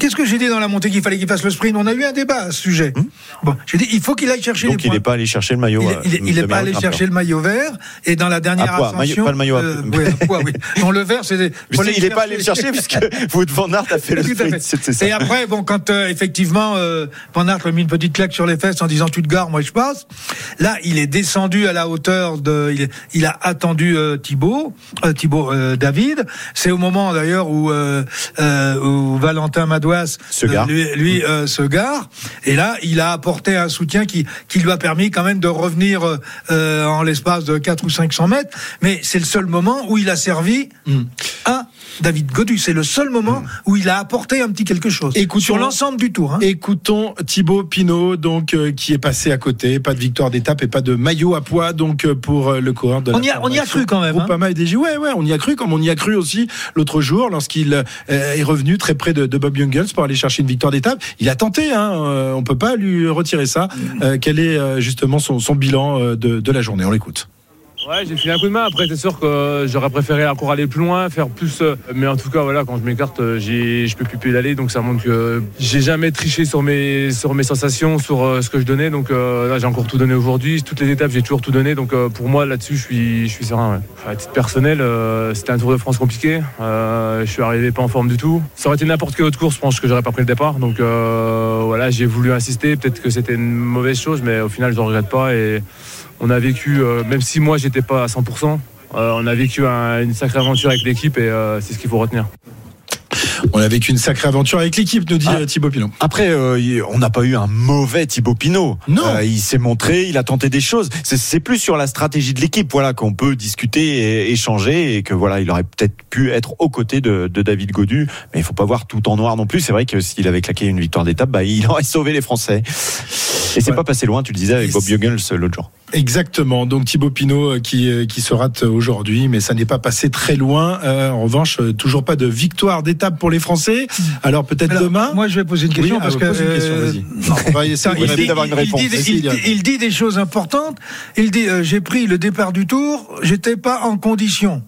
Qu'est-ce que j'ai dit dans la montée qu'il fallait qu'il fasse le sprint? On a eu un débat à ce sujet. Hmm? Bon, j'ai dit il faut qu'il aille chercher Donc les il n'est pas allé chercher le maillot. Il n'est pas allé chercher le maillot vert. Et dans la dernière poids, ascension, pas le maillot à euh, ouais, à poids, oui. Non, le vert, c'est. Il n'est pas allé le chercher puisque Wout van Aert a fait le sprint. C'est ça. Et après, bon, quand euh, effectivement euh, Van Aert lui a mis une petite claque sur les fesses en disant tu te gares, moi je passe. Là, il est descendu à la hauteur de. Il, il a attendu euh, Thibaut, euh, Thibaut euh, David. C'est au moment d'ailleurs où, euh, euh, où Valentin Madouas Lui, lui, euh, se gare. Et là, il a apporté un soutien qui, qui lui a permis quand même de revenir euh, en l'espace de 4 ou 500 mètres. Mais c'est le seul moment où il a servi à David Godu. C'est le seul moment où il a apporté un petit quelque chose. Écoutons- sur l'ensemble du tour. hein. Écoutons Thibaut Pinot, donc euh, qui est passé à côté, pas de victoire d'étape et pas de maillot à poids, donc euh, pour euh, le coureur de. On la y a- on y a cru quand même, hein. Groupama et DG. Ouais, ouais, on y a cru, comme on y a cru aussi l'autre jour lorsqu'il euh, est revenu très près de, de Bob Jungels pour aller chercher une victoire d'étape. Il a tenté, hein, euh, on peut pas lui retirer ça. Euh, quel est euh, justement son, son bilan euh, de, de la journée? On l'écoute. Ouais, j'ai filé un coup de main. Après, c'est sûr que j'aurais préféré encore aller plus loin, faire plus. euh, Mais en tout cas, voilà, quand je m'écarte, euh, je peux plus pédaler. Donc ça montre que j'ai jamais triché sur mes, sur mes sensations, sur euh, ce que je donnais. Donc euh, là, j'ai encore tout donné aujourd'hui. Toutes les étapes, j'ai toujours tout donné. Donc euh, pour moi, là-dessus, je suis, je suis serein. Ouais. À titre personnel, euh, c'était un Tour de France compliqué. Euh, je suis arrivé pas en forme du tout. Ça aurait été n'importe quelle autre course, je pense que j'aurais pas pris le départ. Donc euh, voilà, j'ai voulu insister. Peut-être que c'était une mauvaise chose, mais au final, je ne regrette pas. Et on a vécu, euh, même si moi j'étais pas à 100%, euh, on a vécu un- une sacrée aventure avec l'équipe et euh, c'est ce qu'il faut retenir. On a vécu une sacrée aventure avec l'équipe, nous dit Ah. euh, Thibaut Pinot. Après, euh, on n'a pas eu un mauvais Thibaut Pinot. Non. Euh, il s'est montré, il a tenté des choses. C'est- plus sur la stratégie de l'équipe, voilà, qu'on peut discuter et échanger et que voilà, il aurait peut-être pu être aux côtés de, de David Godu, mais il faut pas voir tout en noir non plus. C'est vrai que s'il avait claqué une victoire d'étape, bah, il aurait sauvé les Français. Et c'est Ouais. pas passé loin, tu le disais avec Bob Jungels l'autre jour. Exactement. Donc Thibaut Pinot qui, qui se rate aujourd'hui, mais ça n'est pas passé très loin. Euh, en revanche, toujours pas de victoire d'étape pour les Français. Alors peut-être demain. Moi, je vais poser une question Oui, parce ah, que. pose une question, vas-y. On va essayer il, dit, d'avoir une il réponse. dit- il- Liane. il dit des choses importantes. Il dit euh, j'ai pris le départ du tour, j'étais pas en condition.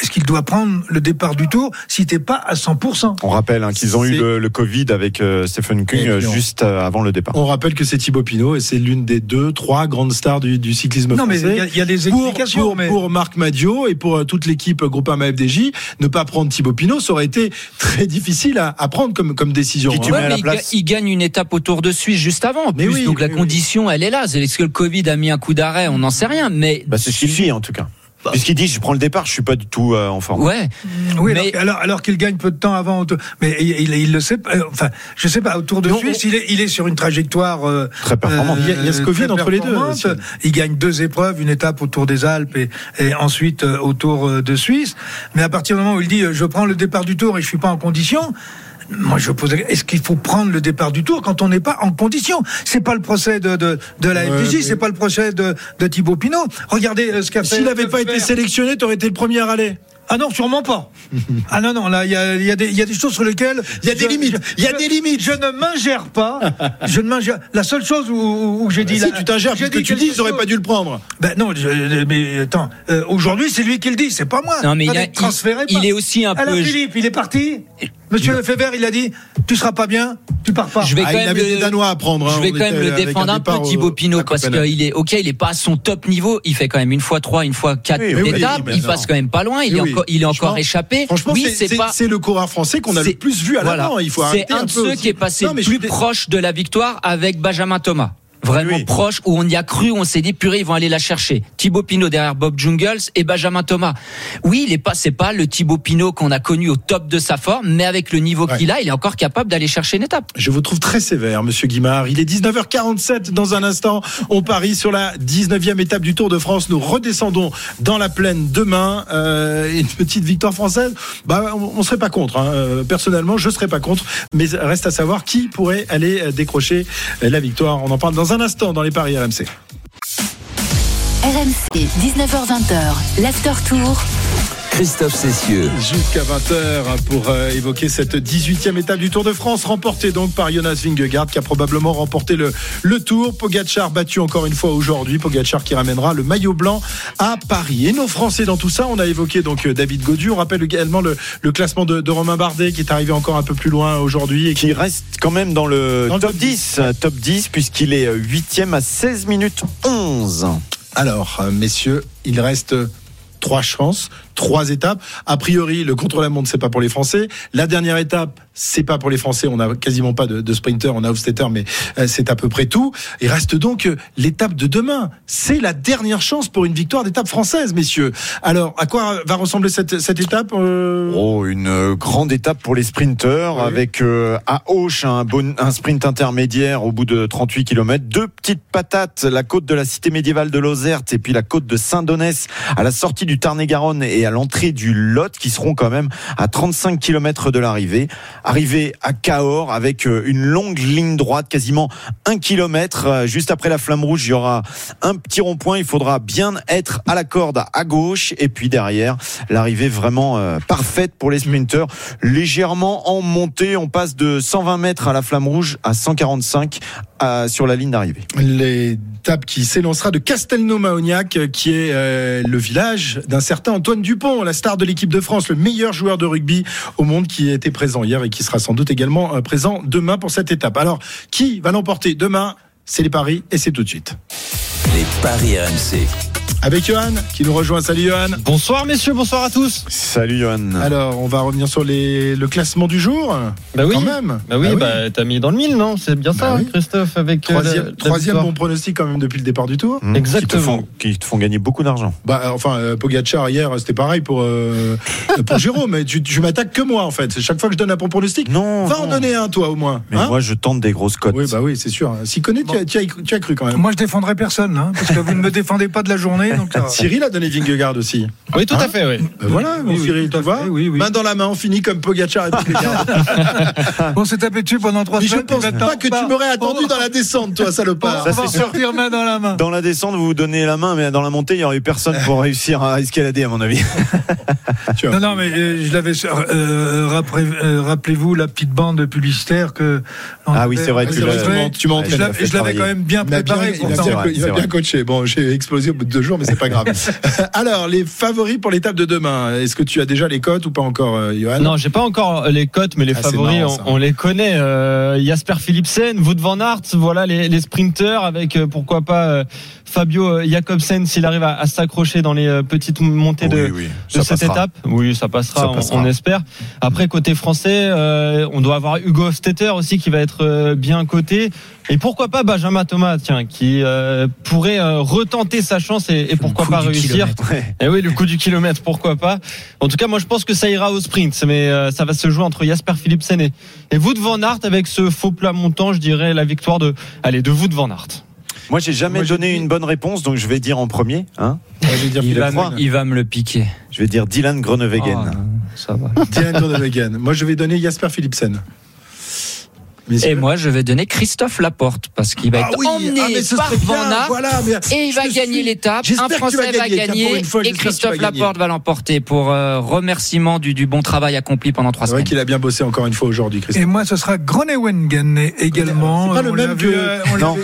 Est-ce qu'il doit prendre le départ du tour si t'es pas à 100% On rappelle hein, qu'ils ont eu le, le Covid avec euh, Stephen King Et euh, juste euh, avant le départ. On rappelle que c'est Thibaut Pinot et c'est l'une des deux, trois grandes stars du, du cyclisme Non, mais français. il y a- il y, a des pour, explications. pour, mais... pour Marc Madio et pour euh, toute l'équipe Groupama FDJ, ne pas prendre Thibaut Pinot, ça aurait été très difficile à, à prendre comme, comme décision. Qui tu mets à la mais il, place ga- il gagne une étape au Tour de Suisse juste avant. En Mais oui, donc la oui, condition, elle est là. Est-ce que le Covid a mis un coup d'arrêt On n'en sait rien. Mais Bah, qu'il dit en tout cas. Puisqu'il dit je prends le départ, je suis pas du tout euh, en forme. ouais, Oui, mais- alors, alors, alors qu'il gagne peu de temps avant, mais il, il, il le sait. pas, euh, Enfin, je sais pas. Au Tour de Non, Suisse, il est, il est sur une trajectoire euh, Très performant. Il y a- il y a ce Covid entre les deux, performante. aussi. Il gagne deux épreuves, une étape au Tour des Alpes et, et ensuite euh, au Tour euh, de Suisse. Mais à partir du moment où il dit euh, je prends le départ du Tour et je suis pas en condition. Moi, je pose. Est-ce qu'il faut prendre le départ du Tour quand on n'est pas en condition? C'est pas le procès de de, de la Ouais, FDJ, mais- c'est pas le procès de, de Thibaut Pinot. Regardez euh, ce qu'a fait. S'il n'avait pas été sélectionné, tu aurais été le premier à aller. Ah non, sûrement pas. ah non, non, là, il y a, il y, a des- il y a des choses sur lesquelles. Il y a des je- limites. je- Il y a je- des limites. Je ne m'ingère pas. je ne m'ingère. La seule chose où, où- où j'ai dit. si tu t'ingères, que dit tu dis, ils n'auraient pas dû le prendre. Ben non, je- mais attends. euh, Aujourd'hui, c'est lui qui le dit, c'est pas moi. non, mais il, a- il- transférez il est aussi un Alors peu. Philippe, il est parti. Monsieur Lefebvre, il a dit, tu seras pas bien, tu pars pas. Je vais Ah, quand il même avait le- des Danois à prendre. hein. Je vais quand même le défendre un peu au- Thibaut Pinot parce qu'il est ok, il est pas à son top niveau. Il fait quand même une fois trois, une fois quatre Oui, oui, oui, il passe quand même pas loin. Il Oui, est. encore, il est encore échappé. Franchement, oui, c'est- pas. c'est le coureur français qu'on a le plus vu à voilà. l'avant. Il faut C'est un de ceux qui est passé Non, plus proche de la victoire avec Benjamin Thomas. Vraiment Oui. proche, où on y a cru, on s'est dit, purée, ils vont aller la chercher. Thibaut Pinot derrière Bob Jungels et Benjamin Thomas. Oui, il est pas, c'est pas le Thibaut Pinot qu'on a connu au top de sa forme, mais avec le niveau Ouais. qu'il a, il est encore capable d'aller chercher une étape. Je vous trouve très sévère, monsieur Guimard. Il est 19h47 dans un instant. On parie sur la 19e étape du Tour de France. Nous redescendons dans la plaine demain. Euh, une petite victoire française. Bah, on, on serait pas contre. hein. Euh, Personnellement, je serais pas contre. Mais reste à savoir qui pourrait aller euh, décrocher euh, la victoire. On en parle dans un instant dans les paris RMC. RMC, 19h20, l'after tour. Christophe Cessieux. Jusqu'à 20h pour euh, évoquer cette 18e étape du Tour de France, remportée donc par Jonas Vingegaard, qui a probablement remporté le, le Tour. Pogacar battu encore une fois aujourd'hui. Pogacar qui ramènera le maillot blanc à Paris. Et nos Français dans tout ça, on a évoqué donc euh, David Godu. On rappelle également le, le classement de, de, Romain Bardet, qui est arrivé encore un peu plus loin aujourd'hui. Et qui reste quand même dans le, dans top, 10, 10, top 10, puisqu'il est 8e à 16 minutes 11. Alors, messieurs, il reste trois chances, trois étapes. A priori, le contre-la-montre, c'est pas pour les Français. La dernière étape, c'est pas pour les Français. On n'a quasiment pas de, de, sprinter, on a Hofstetter, mais euh, c'est à peu près tout. Il reste donc euh, l'étape de demain. C'est la dernière chance pour une victoire d'étape française, messieurs. Alors, à quoi va ressembler cette, cette étape euh... Oh, une grande étape pour les sprinteurs, oui. avec euh, à Auch un, bon, un sprint intermédiaire au bout de 38 km. Deux petites patates, la côte de la cité médiévale de Lozerte et puis la côte de Saint-Donès à la sortie du Tarn-et-Garonne et à l'entrée du Lot, qui seront quand même à 35 km de l'arrivée arrivé à Cahors avec euh, une longue ligne droite, quasiment un kilomètre. Euh, juste après la flamme rouge, il y aura un petit rond-point. Il faudra bien être à la corde à gauche. Et puis derrière, l'arrivée vraiment euh, parfaite pour les sprinteurs. Légèrement en montée, on passe de 120 mètres à la flamme rouge à 145 à, sur la ligne d'arrivée. L'étape qui s'élancera de Castelnau-Mahoniac, qui est le village d'un certain Antoine Dupont, la star de l'équipe de France, le meilleur joueur de rugby au monde qui était présent hier et qui sera sans doute également euh, présent demain pour cette étape. Alors, qui va l'emporter demain? C'est les paris et c'est tout de suite. Les paris RMC. Avec Johan qui nous rejoint. Salut Johan. Bonsoir messieurs, bonsoir à tous. Salut Johan. Alors, on va revenir sur les, le classement du jour. Bah oui. Quand même. Bah oui, bah, oui. t'as mis dans le mille, non? C'est bien ça, bah oui. Christophe, avec troisième, euh, la, troisième bon pronostic quand même depuis le départ du tour. Mmh. Exactement. Qui te, font, qui te font gagner beaucoup d'argent. Bah enfin, euh, Pogacar hier, c'était pareil pour euh, pour Jérôme. Mais tu, tu m'attaques que moi en fait. Chaque fois que je donne un bon pronostic, non. Va non. en donner un toi au moins. Mais hein? moi, je tente des grosses cotes. Oui, bah oui, c'est sûr. Si connais, bon. tu, as, tu, as, tu, as, cru quand même. Moi, je défendrai personne, hein, parce que vous ne me défendez pas de la journée. Donc ça... Cyril a donné Vingegaard aussi. Oui, tout hein à fait, oui. Ben voilà, oui, mon Cyril, tu vois. Oui, oui. Main dans la main, on finit comme Pogacar et On s'est tapé dessus pendant trois Mais semaines. je pense pas que tu m'aurais attendu dans la descente, toi, salopard. Ça, c'est sûr. main dans la main. Dans la descente, vous vous donnez la main, mais dans la montée, il n'y aurait eu personne pour réussir à escalader, à mon avis. non, non, mais euh, je l'avais. Euh, Rappelez-vous la petite bande publicitaire que. Ah oui, c'est vrai. Tu, m'as Je l'avais quand même bien préparé. Il a bien, il a bien coaché. Bon, j'ai explosé au bout de jours, mais c'est pas grave. Alors, les favoris pour l'étape de demain, est-ce que tu as déjà les cotes ou pas encore, euh, Johan? Non, j'ai pas encore les cotes, mais les ah, favoris, marrant, on, on, les connaît. Euh, Jasper Philipsen, Wout van Aert, voilà les, les sprinteurs avec euh, pourquoi pas euh, Fabio Jacobsen s'il arrive à, à s'accrocher dans les euh, petites montées de, oui, oui. de cette passera. étape. Oui, ça passera, ça on, passera. on, espère. Après, côté français, euh, on doit avoir Hugo Stetter aussi qui va être euh, bien coté. Et pourquoi pas Benjamin Thomas, tiens, qui euh, pourrait euh, retenter sa chance et, et pourquoi pas réussir. Ouais. Et oui, le coup du kilomètre, pourquoi pas. En tout cas, moi je pense que ça ira au sprint, mais euh, ça va se jouer entre Jasper Philipsen et, et Wout van Aert avec ce faux plat montant, je dirais la victoire de, allez, de Wout van Aert. Moi, j'ai jamais Moi, donné une bonne réponse, donc je vais dire en premier. Hein dire il, va me, il, va me, le piquer. Je vais dire Dylan Groenewegen. Oh, ça va. Dylan Groenewegen. Moi, je vais donner Jasper Philipsen. Messieurs. Et moi, je vais donner Christophe Laporte parce qu'il va être ah oui, emmené ah par Van Aert voilà, et il va gagner l'étape. Un Français va gagner, fois, et Christophe Laporte va l'emporter pour euh, remerciement du, du, bon travail accompli pendant trois semaines. C'est vrai qu'il a bien bossé encore une fois aujourd'hui, Christophe. Et moi, ce sera Groenewegen également. C'est pas le même que. Non,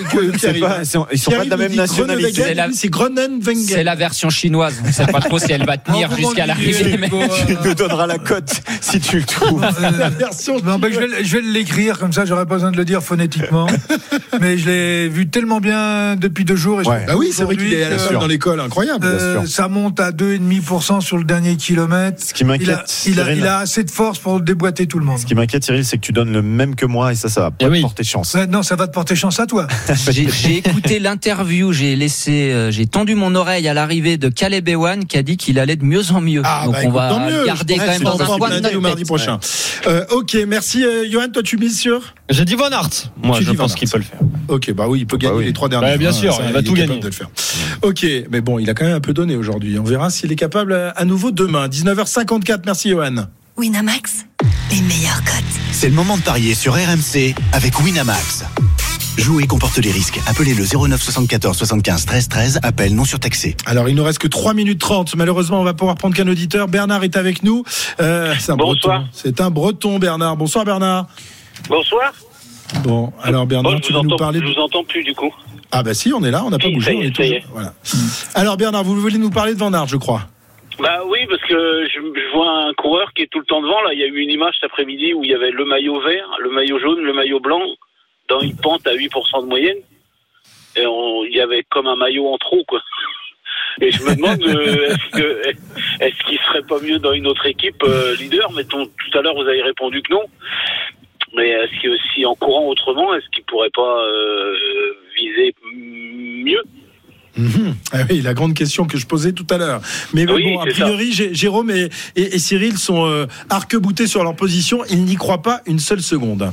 ils sont pas de la même nationalité. C'est Groenewegen. C'est la version chinoise. On ne sait pas trop si elle va tenir jusqu'à l'arrivée. Tu nous donneras la cote si tu le trouves. La version. Je vais l'écrire comme ça j'aurais pas besoin de le dire phonétiquement. mais je l'ai vu tellement bien depuis deux jours. Et ouais. Bah oui, c'est vrai qu'il est à la seule dans l'école, incroyable. Euh, ça monte à 2,5% sur le dernier kilomètre. Ce qui m'inquiète, il, il, il, a assez de force pour déboîter tout le monde. Ce qui m'inquiète, Cyril, c'est que tu donnes le même que moi et ça, ça va pas oui. te porter chance. Ouais, non, ça va te porter chance à toi. j'ai écouté l'interview, j'ai laissé, euh, j'ai tendu mon oreille à l'arrivée de Caleb Ewan qui a dit qu'il allait de mieux en mieux. Ah, Donc bah, on va mieux. garder quand même dans un coin ou mardi prochain. Euh, ok, merci euh, Johan. Toi, tu mises sur J'ai dit Van Aert. Moi, tu je pense qu'il peut le faire. Ok, bah oui, il peut gagner bah oui. les trois derniers. Bah, bien sûr, il va il tout gagner. De le faire. Ok, mais bon, il a quand même un peu donné aujourd'hui. On verra s'il est capable à nouveau demain. 19h54. Merci, Johan. Winamax, les meilleurs cotes. C'est le moment de parier sur RMC avec Winamax. Jouer comporte les risques. Appelez le 09 74 75 13 13. Appel non surtaxé. Alors, il nous reste que 3 minutes 30. Malheureusement, on va pouvoir prendre qu'un auditeur. Bernard est avec nous. Euh, c'est un Bonsoir. C'est un breton, Bernard. Bonsoir, Bernard. Bonsoir. Bon, alors Bernard, tu veux nous parler Je vous entends plus du coup. Ah bah si, on est là, on n'a pas bougé. on est Voilà. Alors Bernard, vous voulez nous parler de Van Aert, je crois. Bah oui, parce que je, vois un coureur qui est tout le temps devant. Là, il y a eu une image cet après-midi où il y avait le maillot vert, le maillot jaune, le maillot blanc dans une pente à 8% de moyenne. Et il y avait comme un maillot en trop, quoi. Et je me demande, euh, est-ce qu'il serait pas mieux dans une autre équipe euh, leader? Mettons, tout à l'heure, vous avez répondu que non. Mais est-ce que si en courant autrement, est-ce qu'il pourrait pas euh, viser mieux? Mhm. Ah oui, la grande question que je posais tout à l'heure. Mais bon, a priori, Jérôme et, et, Cyril sont euh, arc-boutés sur leur position. Ils n'y croient pas une seule seconde.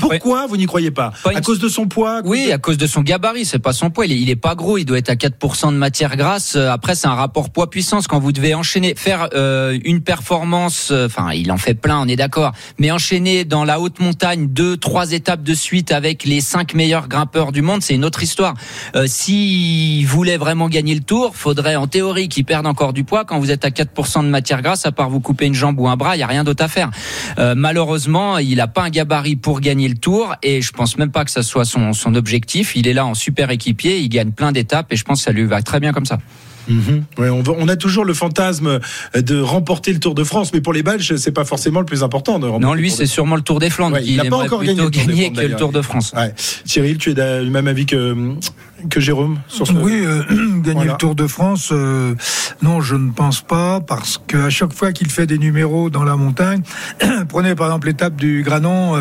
Pourquoi vous n'y croyez pas, À cause de son poids Oui, à cause de son gabarit. C'est pas son poids. Il est, pas gros. Il doit être à 4% de matière grasse. Euh, après, c'est un rapport poids-puissance. Quand vous devez enchaîner, faire euh, une performance, enfin, il en fait plein, on est d'accord. Mais enchaîner dans la haute montagne deux, trois étapes de suite avec les cinq meilleurs grimpeurs du monde, c'est une autre histoire. si voulait vraiment gagner le tour, faudrait en théorie qu'il perde encore du poids. Quand vous êtes à 4% de matière grasse, à part vous couper une jambe ou un bras, il y a rien d'autre à faire. Euh, malheureusement, il n'a pas un gabarit pour gagner le tour et je pense même pas que ça soit son, son objectif. Il est là en super équipier, il gagne plein d'étapes et je pense que ça lui va très bien comme ça. Mhm. on, a toujours le fantasme de remporter le Tour de France, mais pour les Belges, c'est pas forcément le plus important. De non, lui, c'est sûrement le Tour des Flandres. il n'a pas encore gagné, le que le Tour de France. Cyril, tu es du même avis que que Jérôme sur ce... Oui, euh, gagner le Tour de France, euh, non, je ne pense pas, parce qu'à chaque fois qu'il fait des numéros dans la montagne, prenez par exemple l'étape du Granon,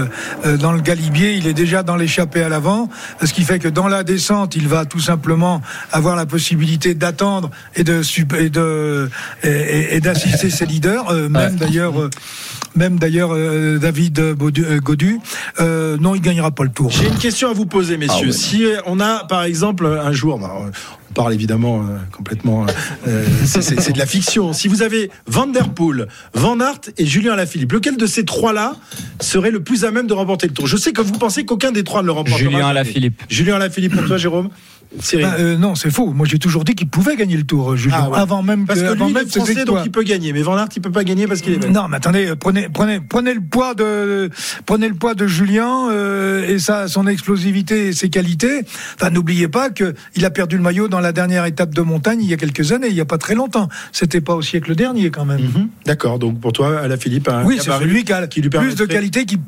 euh, dans le Galibier, il est déjà dans l'échappée à l'avant, ce qui fait que dans la descente, il va tout simplement avoir la possibilité d'attendre et de et de et, d'assister ses leaders, même d'ailleurs même d'ailleurs David Godu. non, il gagnera pas le Tour. J'ai une question à vous poser, messieurs. Ah si on a par exemple un jour, bah, parle évidemment euh, complètement, euh, c'est de la fiction. Si vous avez Van Der Poel, Van Aert et Julien Alaphilippe, lequel de ces trois-là serait le plus à même de remporter le Tour? Je sais que vous pensez qu'aucun des trois ne le remportera. Julien Alaphilippe. Julien Alaphilippe pour toi, Jérôme? Bah, euh, non, c'est faux. Moi, j'ai toujours dit qu'il pouvait gagner le Tour, euh, Julien. Ah avant même parce que, lui, il est français, donc il peut gagner. Mais Van Aert, il peut pas gagner parce qu'il est. Non, mais attendez, euh, prenez, prenez, prenez le poids de, prenez le poids de Julien et sa, son explosivité et ses qualités. Enfin, n'oubliez pas que il a perdu le maillot dans la dernière étape de montagne il y a quelques années, il y a pas très longtemps. C'était pas au siècle dernier quand même. Mhm. D'accord. Donc pour toi, à la Philippe, oui, c'est celui qui a qui lui plus de qualité qui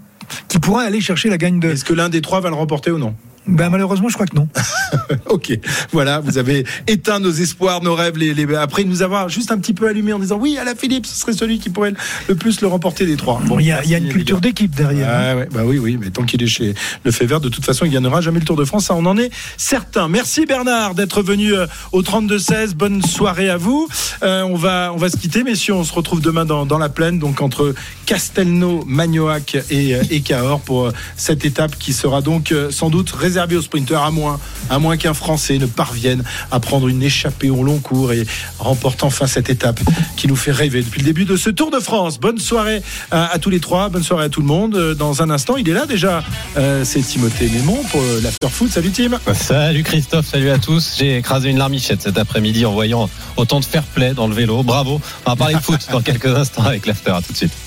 qui pourrait aller chercher la gagne de. Est-ce que l'un des trois va le remporter ou non? Ben, malheureusement, je crois que non. ok, voilà, vous avez éteint nos espoirs, nos rêves, les, les, après nous avoir juste un petit peu allumé en disant oui, à la Philippe, ce serait celui qui pourrait le plus le remporter des trois. Bon, il y, a, une culture d'équipe derrière. Ah, ouais, bah oui, oui, mais tant qu'il est chez le fait vert, de toute façon, il gagnera jamais le Tour de France, ça on en est certain. Merci Bernard d'être venu euh, au 32-16. Bonne soirée à vous. Euh, on va on va se quitter, messieurs. On se retrouve demain dans, dans la plaine, donc entre Castelnau, Magnoac et, euh, et Cahors pour cette étape qui sera donc sans doute réservée aux sprinteurs à moins, à moins qu'un Français ne parvienne à prendre une échappée au long cours et remporte enfin cette étape qui nous fait rêver depuis le début de ce Tour de France. Bonne soirée à, tous les trois, bonne soirée à tout le monde. Euh, dans un instant, il est là déjà, euh, c'est Timothée Mémon pour euh, l'Afterfoot. Salut Tim. Salut Christophe, salut à tous. J'ai écrasé une larmichette cet après-midi en voyant autant de fair play dans le vélo. Bravo. On va parler de foot dans quelques instants avec l'After. À tout de suite.